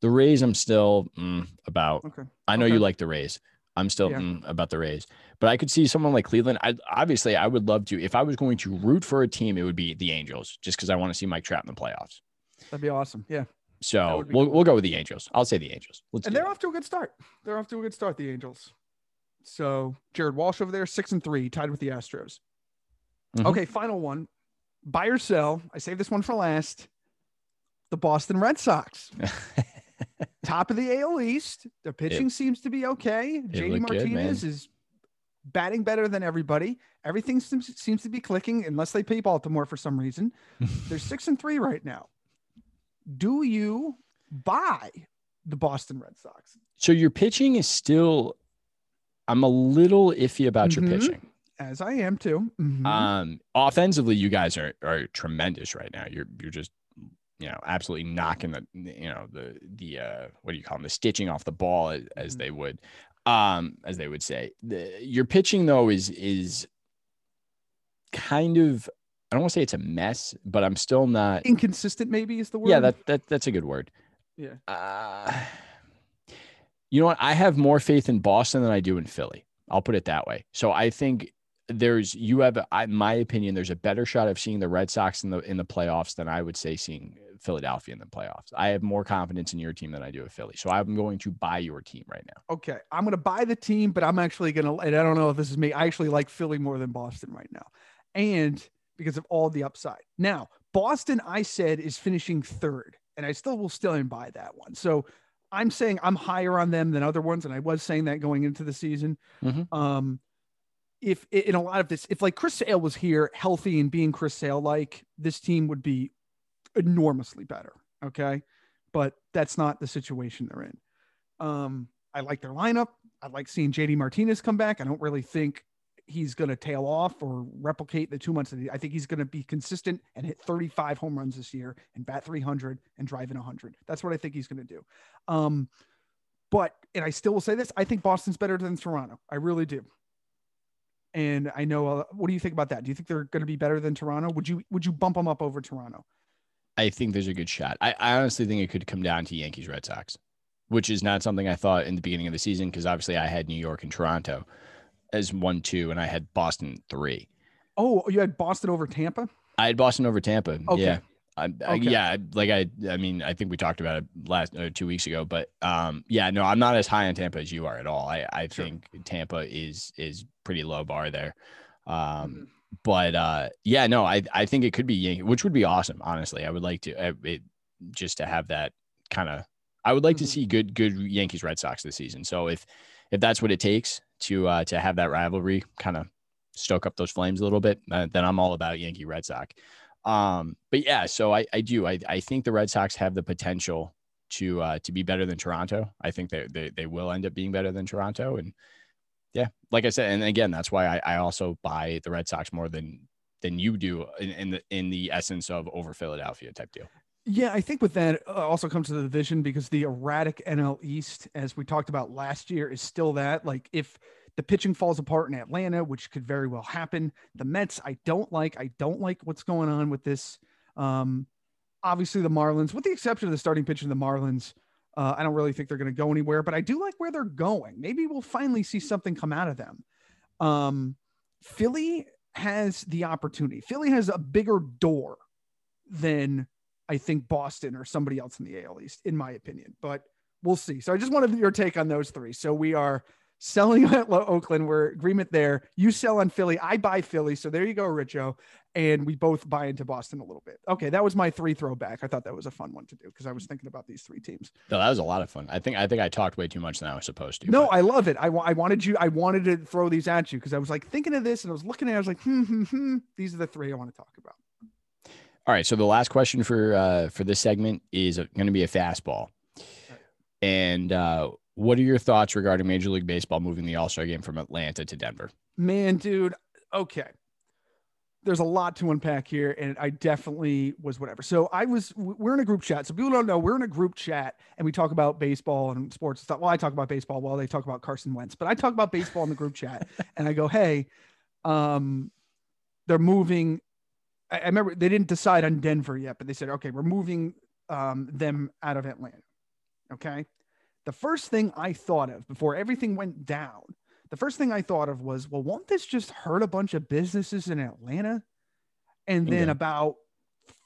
The Rays, I'm still mm, about.
okay?
I know
Okay.
you like the Rays. I'm still
Yeah.
mm, about the Rays, but I could see someone like Cleveland. I obviously I would love to. If I was going to root for a team, it would be the Angels, just because I want to see Mike Trout in the playoffs.
That'd be awesome. Yeah.
So we'll
cool.
we'll go with the Angels. I'll say the Angels. Let's
and they're
it.
off to a good start. They're off to a good start, the Angels. So Jared Walsh over there, six and three, tied with the Astros.
Mhm.
Okay, final one. Buy or sell. I saved this one for last. The Boston Red Sox, top of the AL East. Their pitching seems to be okay. JD
looked good,
Martinez is batting better than everybody. Everything seems, seems to be clicking, unless they pay Baltimore for some reason. They're six and three right now. Do you buy the Boston Red Sox?
so your pitching is still. I'm a little iffy about
Mhm.
your pitching.
As I am too. Mhm.
Um, offensively, you guys are are tremendous right now. You're you're just you know absolutely knocking the you know the the uh what do you call them the stitching off the ball as, as
Mhm.
they would um as they would say. The, your pitching though is is kind of I don't want to say it's a mess, but I'm still not.
Inconsistent, maybe is the word.
Yeah, that that that's a good word.
yeah.
Uh, you know what? I have more faith in Boston than I do in Philly. I'll put it that way. So I think there's you have, I, in my opinion, there's a better shot of seeing the Red Sox in the in the playoffs than I would say seeing Philadelphia in the playoffs. I have more confidence in your team than I do with Philly. So I'm going to buy your team right now.
Okay, I'm gonna buy the team, but I'm actually gonna. And I don't know if this is me. I actually like Philly more than Boston right now, and because of all the upside. Now, Boston, I said is finishing third, and I still will still buy that one. So I'm saying I'm higher on them than other ones, and I was saying that going into the season.
Mhm.
Um, if in a lot of this, if like Chris Sale was here, healthy and being Chris Sale like, this team would be enormously better. Okay, but that's not the situation they're in. Um, I like their lineup. I like seeing JD Martinez come back. I don't really think he's going to tail off or replicate the two months. That he, I think he's going to be consistent and hit 35 home runs this year and bat 300 and drive in 100. That's what I think he's going to do. Um, but and I still will say this: I think Boston's better than Toronto. I really do. And I know. Uh, what do you think about that? Do you think they're going to be better than Toronto? Would you would you bump them up over Toronto?
I think there's a good shot. I, I honestly think it could come down to Yankees Red Sox, which is not something I thought in the beginning of the season because obviously I had New York and Toronto as one two, and I had Boston three.
Oh, you had Boston over Tampa.
I had Boston over Tampa.
Okay.
Yeah. I, I,
Okay.
yeah, like I, I mean, I think we talked about it last uh, two weeks ago, but um, yeah, no, I'm not as high on Tampa as you are at all. I, I
Sure.
think Tampa is is pretty low bar there. Um,
Mhm.
but uh, yeah, no, I I think it could be Yankee, which would be awesome. Honestly, I would like to uh, it, just to have that kind of. I would like to
Mhm.
see good good Yankees Red Sox this season. So if if that's what it takes to uh, to have that rivalry kind of stoke up those flames a little bit, uh, then I'm all about Yankee Red Sox. Um, but yeah, so I, I do. I, I think the Red Sox have the potential to uh, to be better than Toronto. I think they, they they will end up being better than Toronto. And yeah, like I said, and again, that's why I, I also buy the Red Sox more than than you do in, in the in the essence of over Philadelphia type deal.
Yeah, I think with that uh, also comes to the division because the erratic NL East, as we talked about last year, is still that. Like if the pitching falls apart in Atlanta, which could very well happen, the Mets, I don't like. I don't like what's going on with this. Um, obviously, the Marlins, with the exception of the starting pitcher of the Marlins, uh, I don't really think they're going to go anywhere, but I do like where they're going. Maybe we'll finally see something come out of them. Um, Philly has the opportunity. Philly has a bigger door than I think Boston or somebody else in the AL East, in my opinion. But we'll see. So I just wanted your take on those three. So we are selling at Oakland. We're agreement there. You sell on Philly. I buy Philly. So there you go, Richo. And we both buy into Boston a little bit. Okay, that was my three throwback. I thought that was a fun one to do because I was thinking about these three teams.
No, that was a lot of fun. I think I think I talked way too much than I was supposed to.
No, but. I love it. I, I wanted you. I wanted to throw these at you because I was like thinking of this and I was looking at. it. I was like, hmm, hmm, hmm. These are the three I want to talk about.
All right. So the last question for uh, for this segment is going to be a fastball, and uh, what are your thoughts regarding Major League Baseball moving the All Star game from Atlanta to Denver?
Man, dude. Okay. There's a lot to unpack here, and I definitely was whatever. So I was, we're in a group chat. So people don't know, we're in a group chat and we talk about baseball and sports and stuff. Well, I talk about baseball while they talk about Carson Wentz, but I talk about baseball in the group chat and I go, hey, um, they're moving. I, I remember they didn't decide on Denver yet, but they said, okay, we're moving um, them out of Atlanta. Okay the first thing I thought of before everything went down, the first thing I thought of was, well, won't this just hurt a bunch of businesses in Atlanta? And then about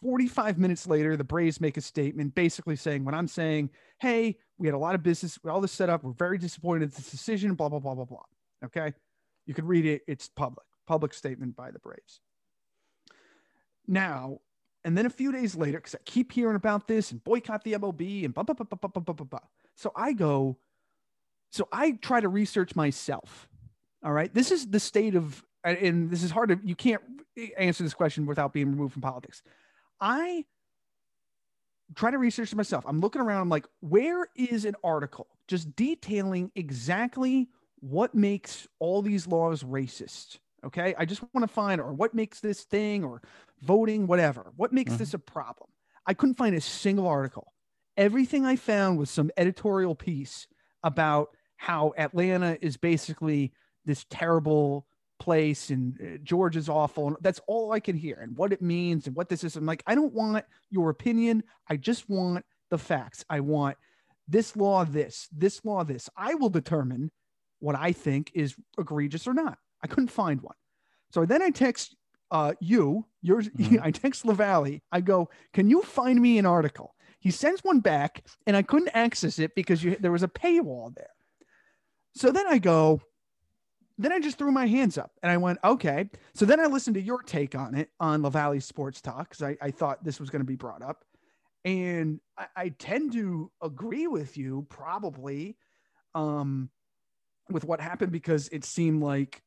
45 minutes later, the Braves make a statement basically saying, when I'm saying, hey, we had a lot of business, we all this set up, we're very disappointed in this decision, blah, blah, blah, blah, blah. Okay. You can read it. It's public, public statement by the Braves. Now, and then a few days later, because I keep hearing about this and boycott the MLB and blah, blah, blah, blah, blah, blah, blah, blah. So I go, so I try to research myself. All right. This is the state of, and this is hard to, you can't answer this question without being removed from politics. I try to research myself. I'm looking around. I'm like, where is an article just detailing exactly what makes all these laws racist? Okay. I just want to find, or what makes this thing, or voting, whatever. What makes mm-hmm. this a problem? I couldn't find a single article everything I found was some editorial piece about how Atlanta is basically this terrible place and uh, George is awful. And that's all I can hear and what it means and what this is. I'm like, I don't want your opinion. I just want the facts. I want this law, this, this law, this. I will determine what I think is egregious or not. I couldn't find one. So then I text uh, you, yours, mm-hmm. I text LaValle. I go, can you find me an article? He sends one back, and I couldn't access it because you, there was a paywall there. So then I go, then I just threw my hands up and I went, okay. So then I listened to your take on it on LaValle Sports Talk because I, I thought this was going to be brought up. And I, I, tend to agree with you probably um, with what happened because it seemed like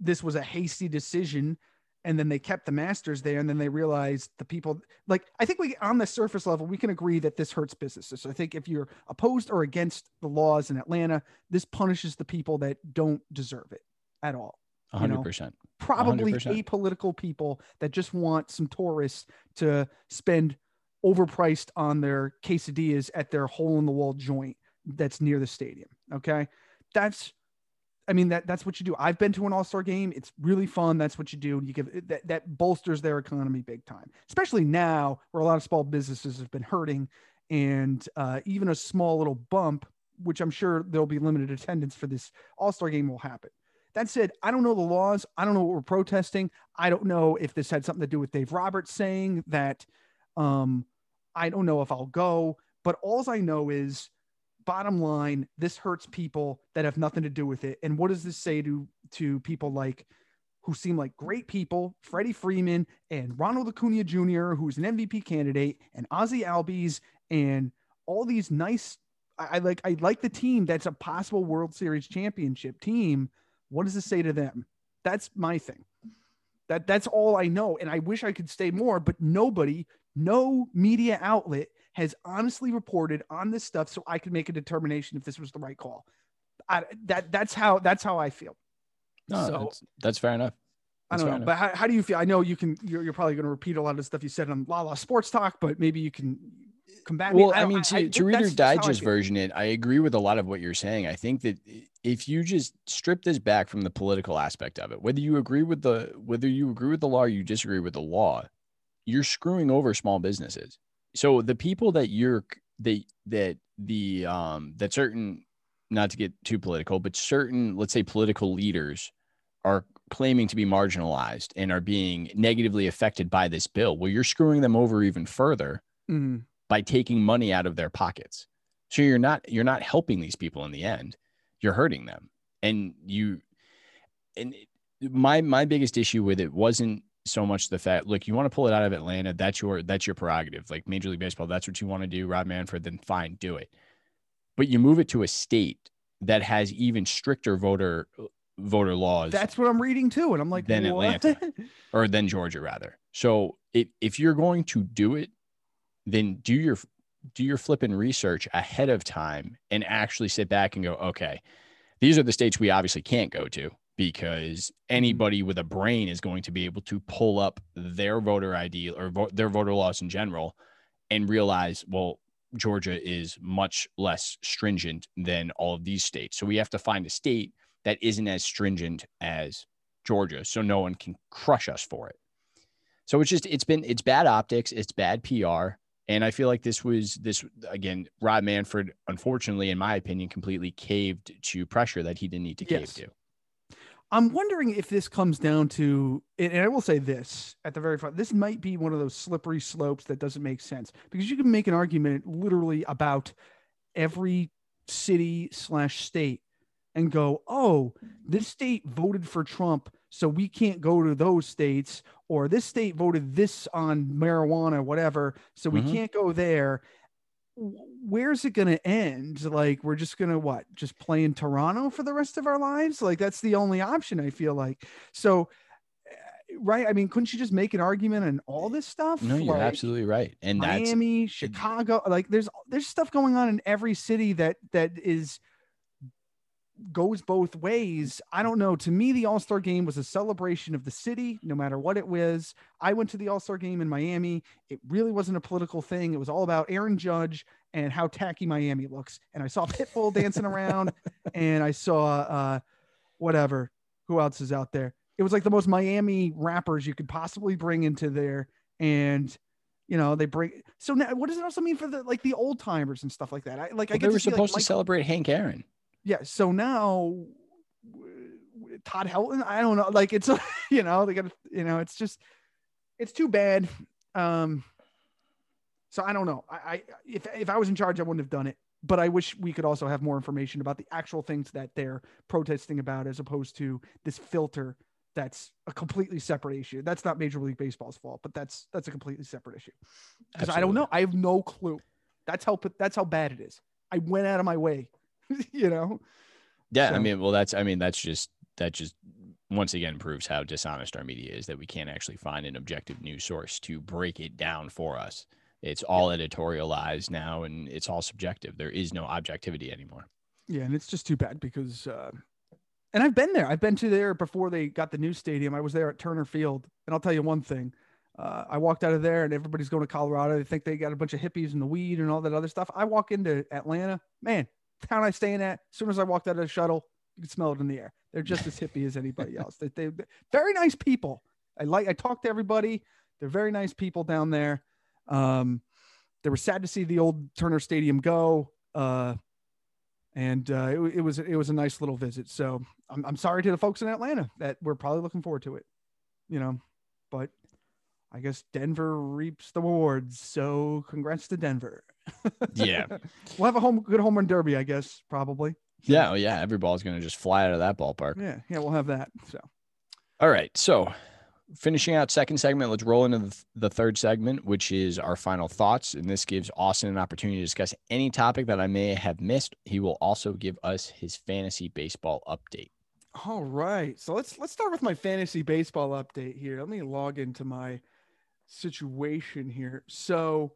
this was a hasty decision and then they kept the masters there and then they realized the people like i think we on the surface level we can agree that this hurts businesses so i think if you're opposed or against the laws in atlanta this punishes the people that don't deserve it at all
100% know?
probably 100%. apolitical people that just want some tourists to spend overpriced on their quesadillas at their hole in the wall joint that's near the stadium okay that's I mean that that's what you do. I've been to an All Star game. It's really fun. That's what you do. You give that that bolsters their economy big time, especially now where a lot of small businesses have been hurting, and uh, even a small little bump, which I'm sure there'll be limited attendance for this All Star game, will happen. That said, I don't know the laws. I don't know what we're protesting. I don't know if this had something to do with Dave Roberts saying that. Um, I don't know if I'll go, but all I know is bottom line, this hurts people that have nothing to do with it. And what does this say to to people like who seem like great people, Freddie Freeman and Ronald Acuna Jr., who's an MVP candidate, and Ozzie Albies, and all these nice. I, I like I like the team that's a possible World Series championship team. What does this say to them? That's my thing. That that's all I know. And I wish I could stay more, but nobody, no media outlet has honestly reported on this stuff so I could make a determination if this was the right call. I, that that's how that's how I feel.
No, so that's, that's fair enough.
I don't know, but how, how, do you feel? I know you can. You're, you're probably going to repeat a lot of the stuff you said on La La Sports Talk, but maybe you can combat
well, I, I, mean, to, I, to Reader Digest version it, I agree with a lot of what you're saying. I think that if you just strip this back from the political aspect of it, whether you agree with the whether you agree with the law or you disagree with the law, you're screwing over small businesses. So the people that you're that that the um that certain not to get too political, but certain let's say political leaders are claiming to be marginalized and are being negatively affected by this bill. Well, you're screwing them over even further mm-hmm. by taking money out of their pockets. So you're not you're not helping these people in the end. You're hurting them. And you and my my biggest issue with it wasn't so much the fact look you want to pull it out of atlanta that's your that's your prerogative. Like major league baseball that's what you want to do rob manfred then fine do it. But you move it to a state that has even stricter voter voter laws
that's what i'm reading too and i'm like
than what? atlanta or than georgia rather. So if, if you're going to do it then do your do your flipping research ahead of time and actually sit back and go okay these are the states we obviously can't go to because mm-hmm. anybody with a brain is going to be able to pull up their voter ID or vo- their voter laws in general and realize, well, Georgia is much less stringent than all of these states. So we have to find a state that isn't as stringent as Georgia so no one can crush us for it. So it's just it's been it's bad optics, it's bad PR. And I feel like this was this again, Rob Manfred, unfortunately, in my opinion, completely caved to pressure that he didn't need to cave yes. to.
I'm wondering if this comes down to, and I will say this at the very front, this might be one of those slippery slopes that doesn't make sense because you can make an argument literally about every city slash state and go, oh, this state voted for Trump, so we can't go to those states, or this state voted this on marijuana, whatever, so we mm-hmm. can't go there where's it going to end? Like, we're just going to what? Just play in Toronto for the rest of our lives? Like, that's the only option, I feel like. So, eh, right? I mean, couldn't you just make an argument on all this stuff?
No, you're like, absolutely right. And
Miami, Chicago, like there's there's stuff going on in every city that that is goes both ways. I don't know. To me, the All Star game was a celebration of the city, no matter what it was. I went to the All Star game in Miami. It really wasn't a political thing. It was all about Aaron Judge and how tacky Miami looks. And I saw Pitbull dancing around, and I saw uh, whatever. Who else is out there? It was like the most Miami rappers you could possibly bring into there, and you know they bring. So now, what does it also mean for the like the old timers and stuff like that? I like. Well, I
get they were supposed like, to celebrate Hank Aaron
yeah so now todd helton i don't know like it's you know they got you know it's just it's too bad. Um so i don't know. I, I if if i was in charge i wouldn't have done it but i wish we could also have more information about the actual things that they're protesting about as opposed to this filter that's a completely separate issue. That's not major league baseball's fault but that's that's a completely separate issue. Because i don't know. I have no clue. That's how that's how bad it is. I went out of my way you know?
Yeah. So. I mean, well, that's, I mean, that's just, that just once again proves how dishonest our media is that we can't actually find an objective news source to break it down for us. It's all yeah. editorialized now and it's all subjective. There is no objectivity anymore.
Yeah. And it's just too bad because, uh, and I've been there. I've been to there before they got the new stadium. I was there at Turner Field. And I'll tell you one thing. Uh, I walked out of there and everybody's going to Colorado. They think they got a bunch of hippies and the weed and all that other stuff. I walk into Atlanta, man, town I staying at, as soon as I walked out of the shuttle, you could smell it in the air. They're just as hippie as anybody else. They, they, very nice people. I like, I talked to everybody. They're very nice people down there. Um, they were sad to see the old Turner Stadium go. Uh, and uh, it, it, was it was a nice little visit. So I'm, I'm sorry to the folks in Atlanta that we're probably looking forward to it, you know. But I guess Denver reaps the rewards. So congrats to Denver.
yeah.
we'll have a home good home run derby, I guess, probably.
Yeah, well, yeah. Every ball's gonna just fly out of that ballpark.
Yeah, yeah, we'll have that. So
all right. So finishing out second segment, let's roll into the, the third segment, which is our final thoughts. And this gives Austin an opportunity to discuss any topic that I may have missed. He will also give us his fantasy baseball update.
All right. So let's let's start with my fantasy baseball update here. Let me log into my situation here. So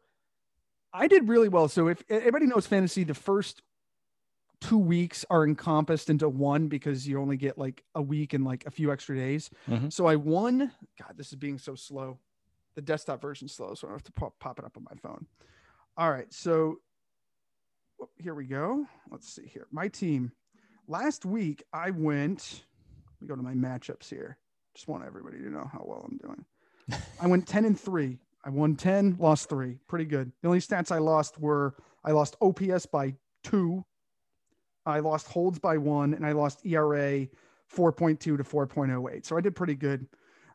I did really well. So if everybody knows fantasy, the first two weeks are encompassed into one because you only get like a week and like a few extra days.
Mhm.
So I won. God, this is being so slow. The desktop version slow, so I have to pop, pop it up on my phone. All right, so here we go. Let's see here. My team. Last week I went. Let me go to my matchups here. Just want everybody to know how well I'm doing. I went 10 and 3. I won 10, lost 3. Pretty good. The only stats I lost were I lost OPS by 2. I lost holds by 1 and I lost ERA 4.2 to 4.08. So I did pretty good.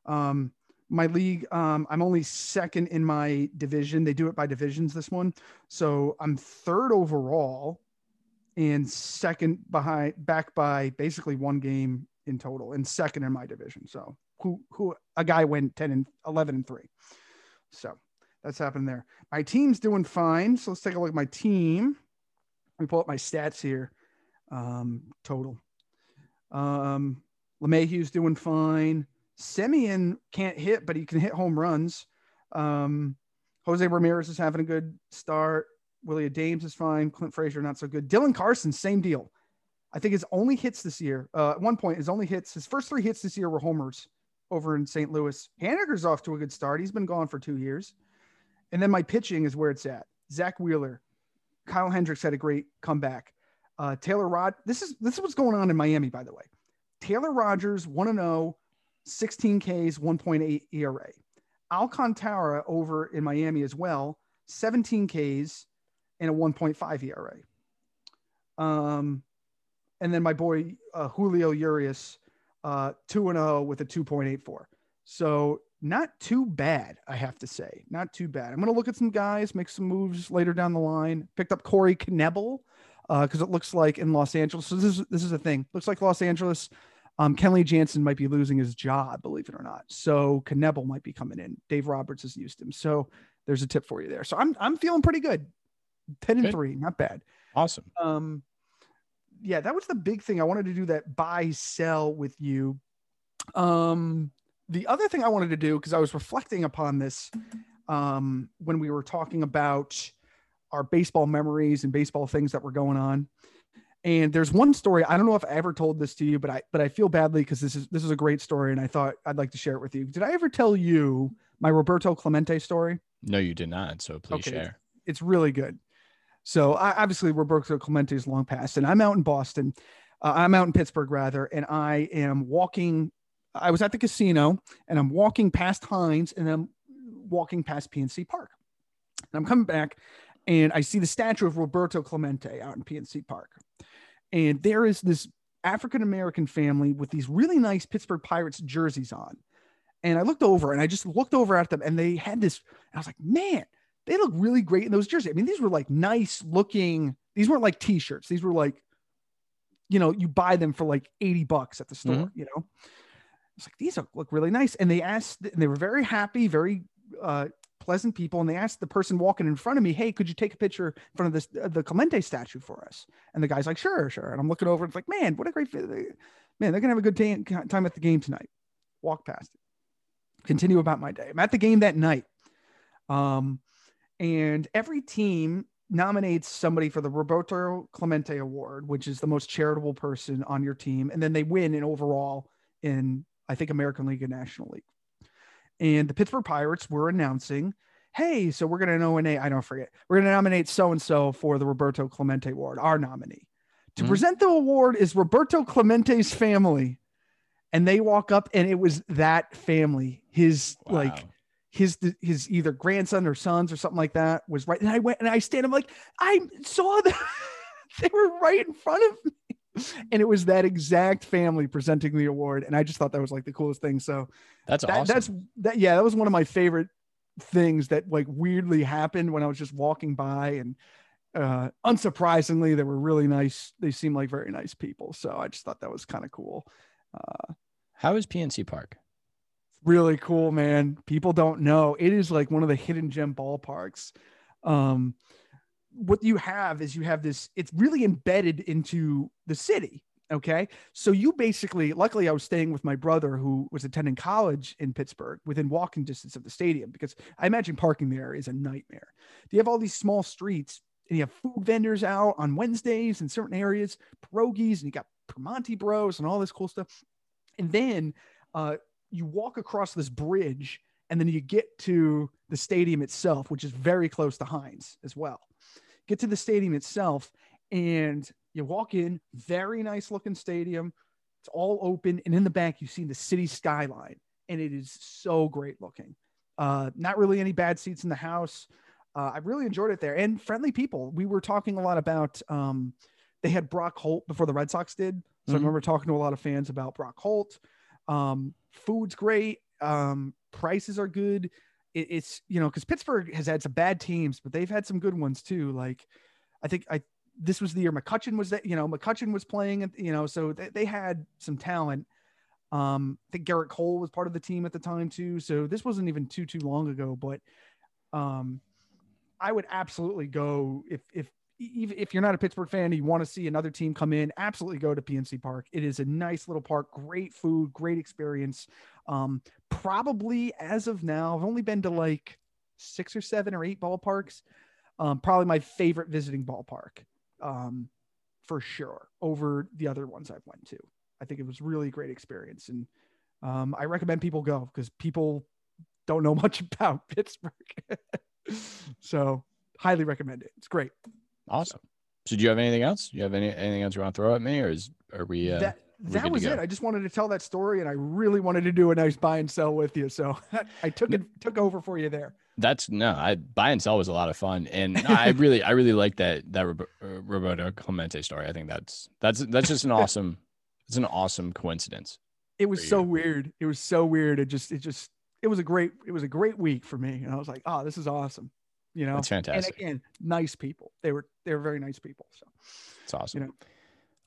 Um my league um I'm only second in my division. They do it by divisions this one. So I'm third overall and second behind back by basically one game in total and second in my division. So who who a guy went 10 and 11 and 3. So that's happened there. My team's doing fine. So let's take a look at my team. Let me pull up my stats here. Um, total. Um, LeMahieu's doing fine. Semien can't hit, but he can hit home runs. Um, Jose Ramirez is having a good start. Willy Adames is fine. Clint Frazier not so good. Dylan Carlson, same deal. I think his only hits this year, uh, at one point, his only hits, his first three hits this year were homers over in St. Louis. Haniger's off to a good start. He's been gone for two years. And then my pitching is where it's at. Zack Wheeler, Kyle Hendricks had a great comeback. Uh, Taylor Rod, this is this is what's going on in Miami, by the way. Taylor Rogers, 1 0, 16 Ks, 1.8 ERA. Alcantara over in Miami as well, 17 Ks and a 1.5 ERA. Um, and then my boy uh, Julio Urias, uh, 2 and 0 with a 2.84. So not too bad, I have to say. Not too bad. I'm going to look at some guys, make some moves later down the line. Picked up Corey Knebel uh, because it looks like in Los Angeles. So this is this is a thing. Looks like Los Angeles. Um, Kenley Jansen might be losing his job, believe it or not. So Knebel might be coming in. Dave Roberts has used him. So there's a tip for you there. So I'm I'm feeling pretty good. 10 and
Good.
3, not bad.
Awesome.
Um yeah, that was the big thing. I wanted to do that buy sell with you. Um the other thing I wanted to do because I was reflecting upon this um when we were talking about our baseball memories and baseball things that were going on. And there's one story I don't know if I ever told this to you, but I but I feel badly because this is this is a great story and I thought I'd like to share it with you. Did I ever tell you my Roberto Clemente story?
No, you did not. So please
Okay.
share.
It's really good. So I, obviously Roberto Clemente is long past, and I'm out in Boston. Uh, I'm out in Pittsburgh rather, and I am walking. I was at the casino, and I'm walking past Heinz, and I'm walking past PNC Park. And I'm coming back, and I see the statue of Roberto Clemente out in PNC Park, and there is this African American family with these really nice Pittsburgh Pirates jerseys on. And I looked over, and I just looked over at them, and they had this. I was like, man they look really great in those jerseys. I mean, these were like nice looking. These weren't like t-shirts. These were like, you know, you buy them for like 80 bucks at the store,
Mhm.
you know? It's like, these are, look really nice. And they asked, and they were very happy, very uh, pleasant people. And they asked the person walking in front of me, Hey, could you take a picture in front of this, uh, the Clemente statue for us? And the guy's like, sure, sure. And I'm looking over. And it's like, man, what a great, man, they're going to have a good day, time at the game tonight. Walk past it. Continue about my day. I'm at the game that night. Um, and every team nominates somebody for the Roberto Clemente Award, which is the most charitable person on your team, and then they win in overall in I think American League and National League. And the Pittsburgh Pirates were announcing, "Hey, so we're going to nominate I don't forget. We're going to nominate so and so for the Roberto Clemente Award, our nominee. To
Mhm.
present the award is Roberto Clemente's family." And they walk up, and it was that family, his like
Wow.
His his either grandson or sons or something like that was right. And I went and I stand. I'm like, I saw that they were right in front of me, and it was that exact family presenting the award. And I just thought that was like the coolest thing. So
That's
that,
awesome.
that's that. Yeah, that was one of my favorite things that like weirdly happened when I was just walking by and. Uh, unsurprisingly, they were really nice. They seemed like very nice people. So I just thought that was kind of cool. Uh,
How is PNC Park?
Really cool, man. People don't know. It is like one of the hidden gem ballparks. Um, what you have is you have this, it's really embedded into the city. Okay. So you basically, luckily, I was staying with my brother who was attending college in Pittsburgh within walking distance of the stadium because I imagine parking there is a nightmare. You have all these small streets and you have food vendors out on Wednesdays in certain areas, pierogies, and you got Primanti Bros and all this cool stuff. And then uh, you walk across this bridge, and then you get to the stadium itself, which is very close to Heinz as well. Get to the stadium itself, and you walk in, very nice looking stadium. It's all open, and in the back, you see the city skyline, and it is so great looking. Uh, not really any bad seats in the house. Uh, I really enjoyed it there, and friendly people. We were talking a lot about. Um, they had Brock Holt before the Red Sox did, so mm-hmm. I remember talking to a lot of fans about Brock Holt. Um, food's great. Um, prices are good. It, it's you know because Pittsburgh has had some bad teams, but they've had some good ones too. Like I think I this was the year McCutchen was that you know McCutchen was playing you know so they, they had some talent. Um, I think Gerrit Cole was part of the team at the time too. So this wasn't even too too long ago, but um, I would absolutely go if if if you're not a Pittsburgh fan you want to see another team come in, absolutely go to PNC Park. It is a nice little park, great food, great experience. Um, probably as of now, I've only been to like six or seven or eight ballparks. Um, probably my favorite visiting ballpark, um, for sure, over the other ones I've went to. I think it was really great experience, and um, I recommend people go because people don't know much about Pittsburgh. so highly recommend it. It's great.
Awesome. So, do you have anything else? Do you have any anything else you want to throw at me, or is are we? Uh,
that that was it. I just wanted to tell that story, and I really wanted to do a nice buy and sell with you. So I took it took over for you there.
That's no, I buy and sell was a lot of fun, and I really I really like that that uh, Roberto Clemente story. I think that's that's that's just an awesome it's an awesome coincidence.
It was so weird. It was so weird. It just it just it was a great it was a great week for me, and I was like, oh, this is awesome you know?
It's fantastic.
and again nice people. They were they were very nice people so.
It's awesome. You know.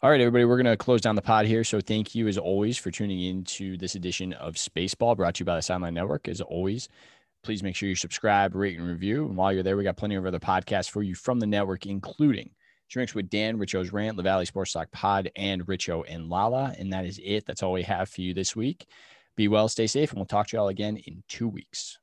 All right everybody we're going to close down the pod here. So thank you as always for tuning in to this edition of spaceball brought to you by the sideline network. As always please make sure you subscribe rate and review. And while you're there we got plenty of other podcasts for you from the network including drinks with dan richo's rant the valley sports talk pod and richo and lala. And that is it. That's all we have for you this week. Be well stay safe and we'll talk to you all again in two weeks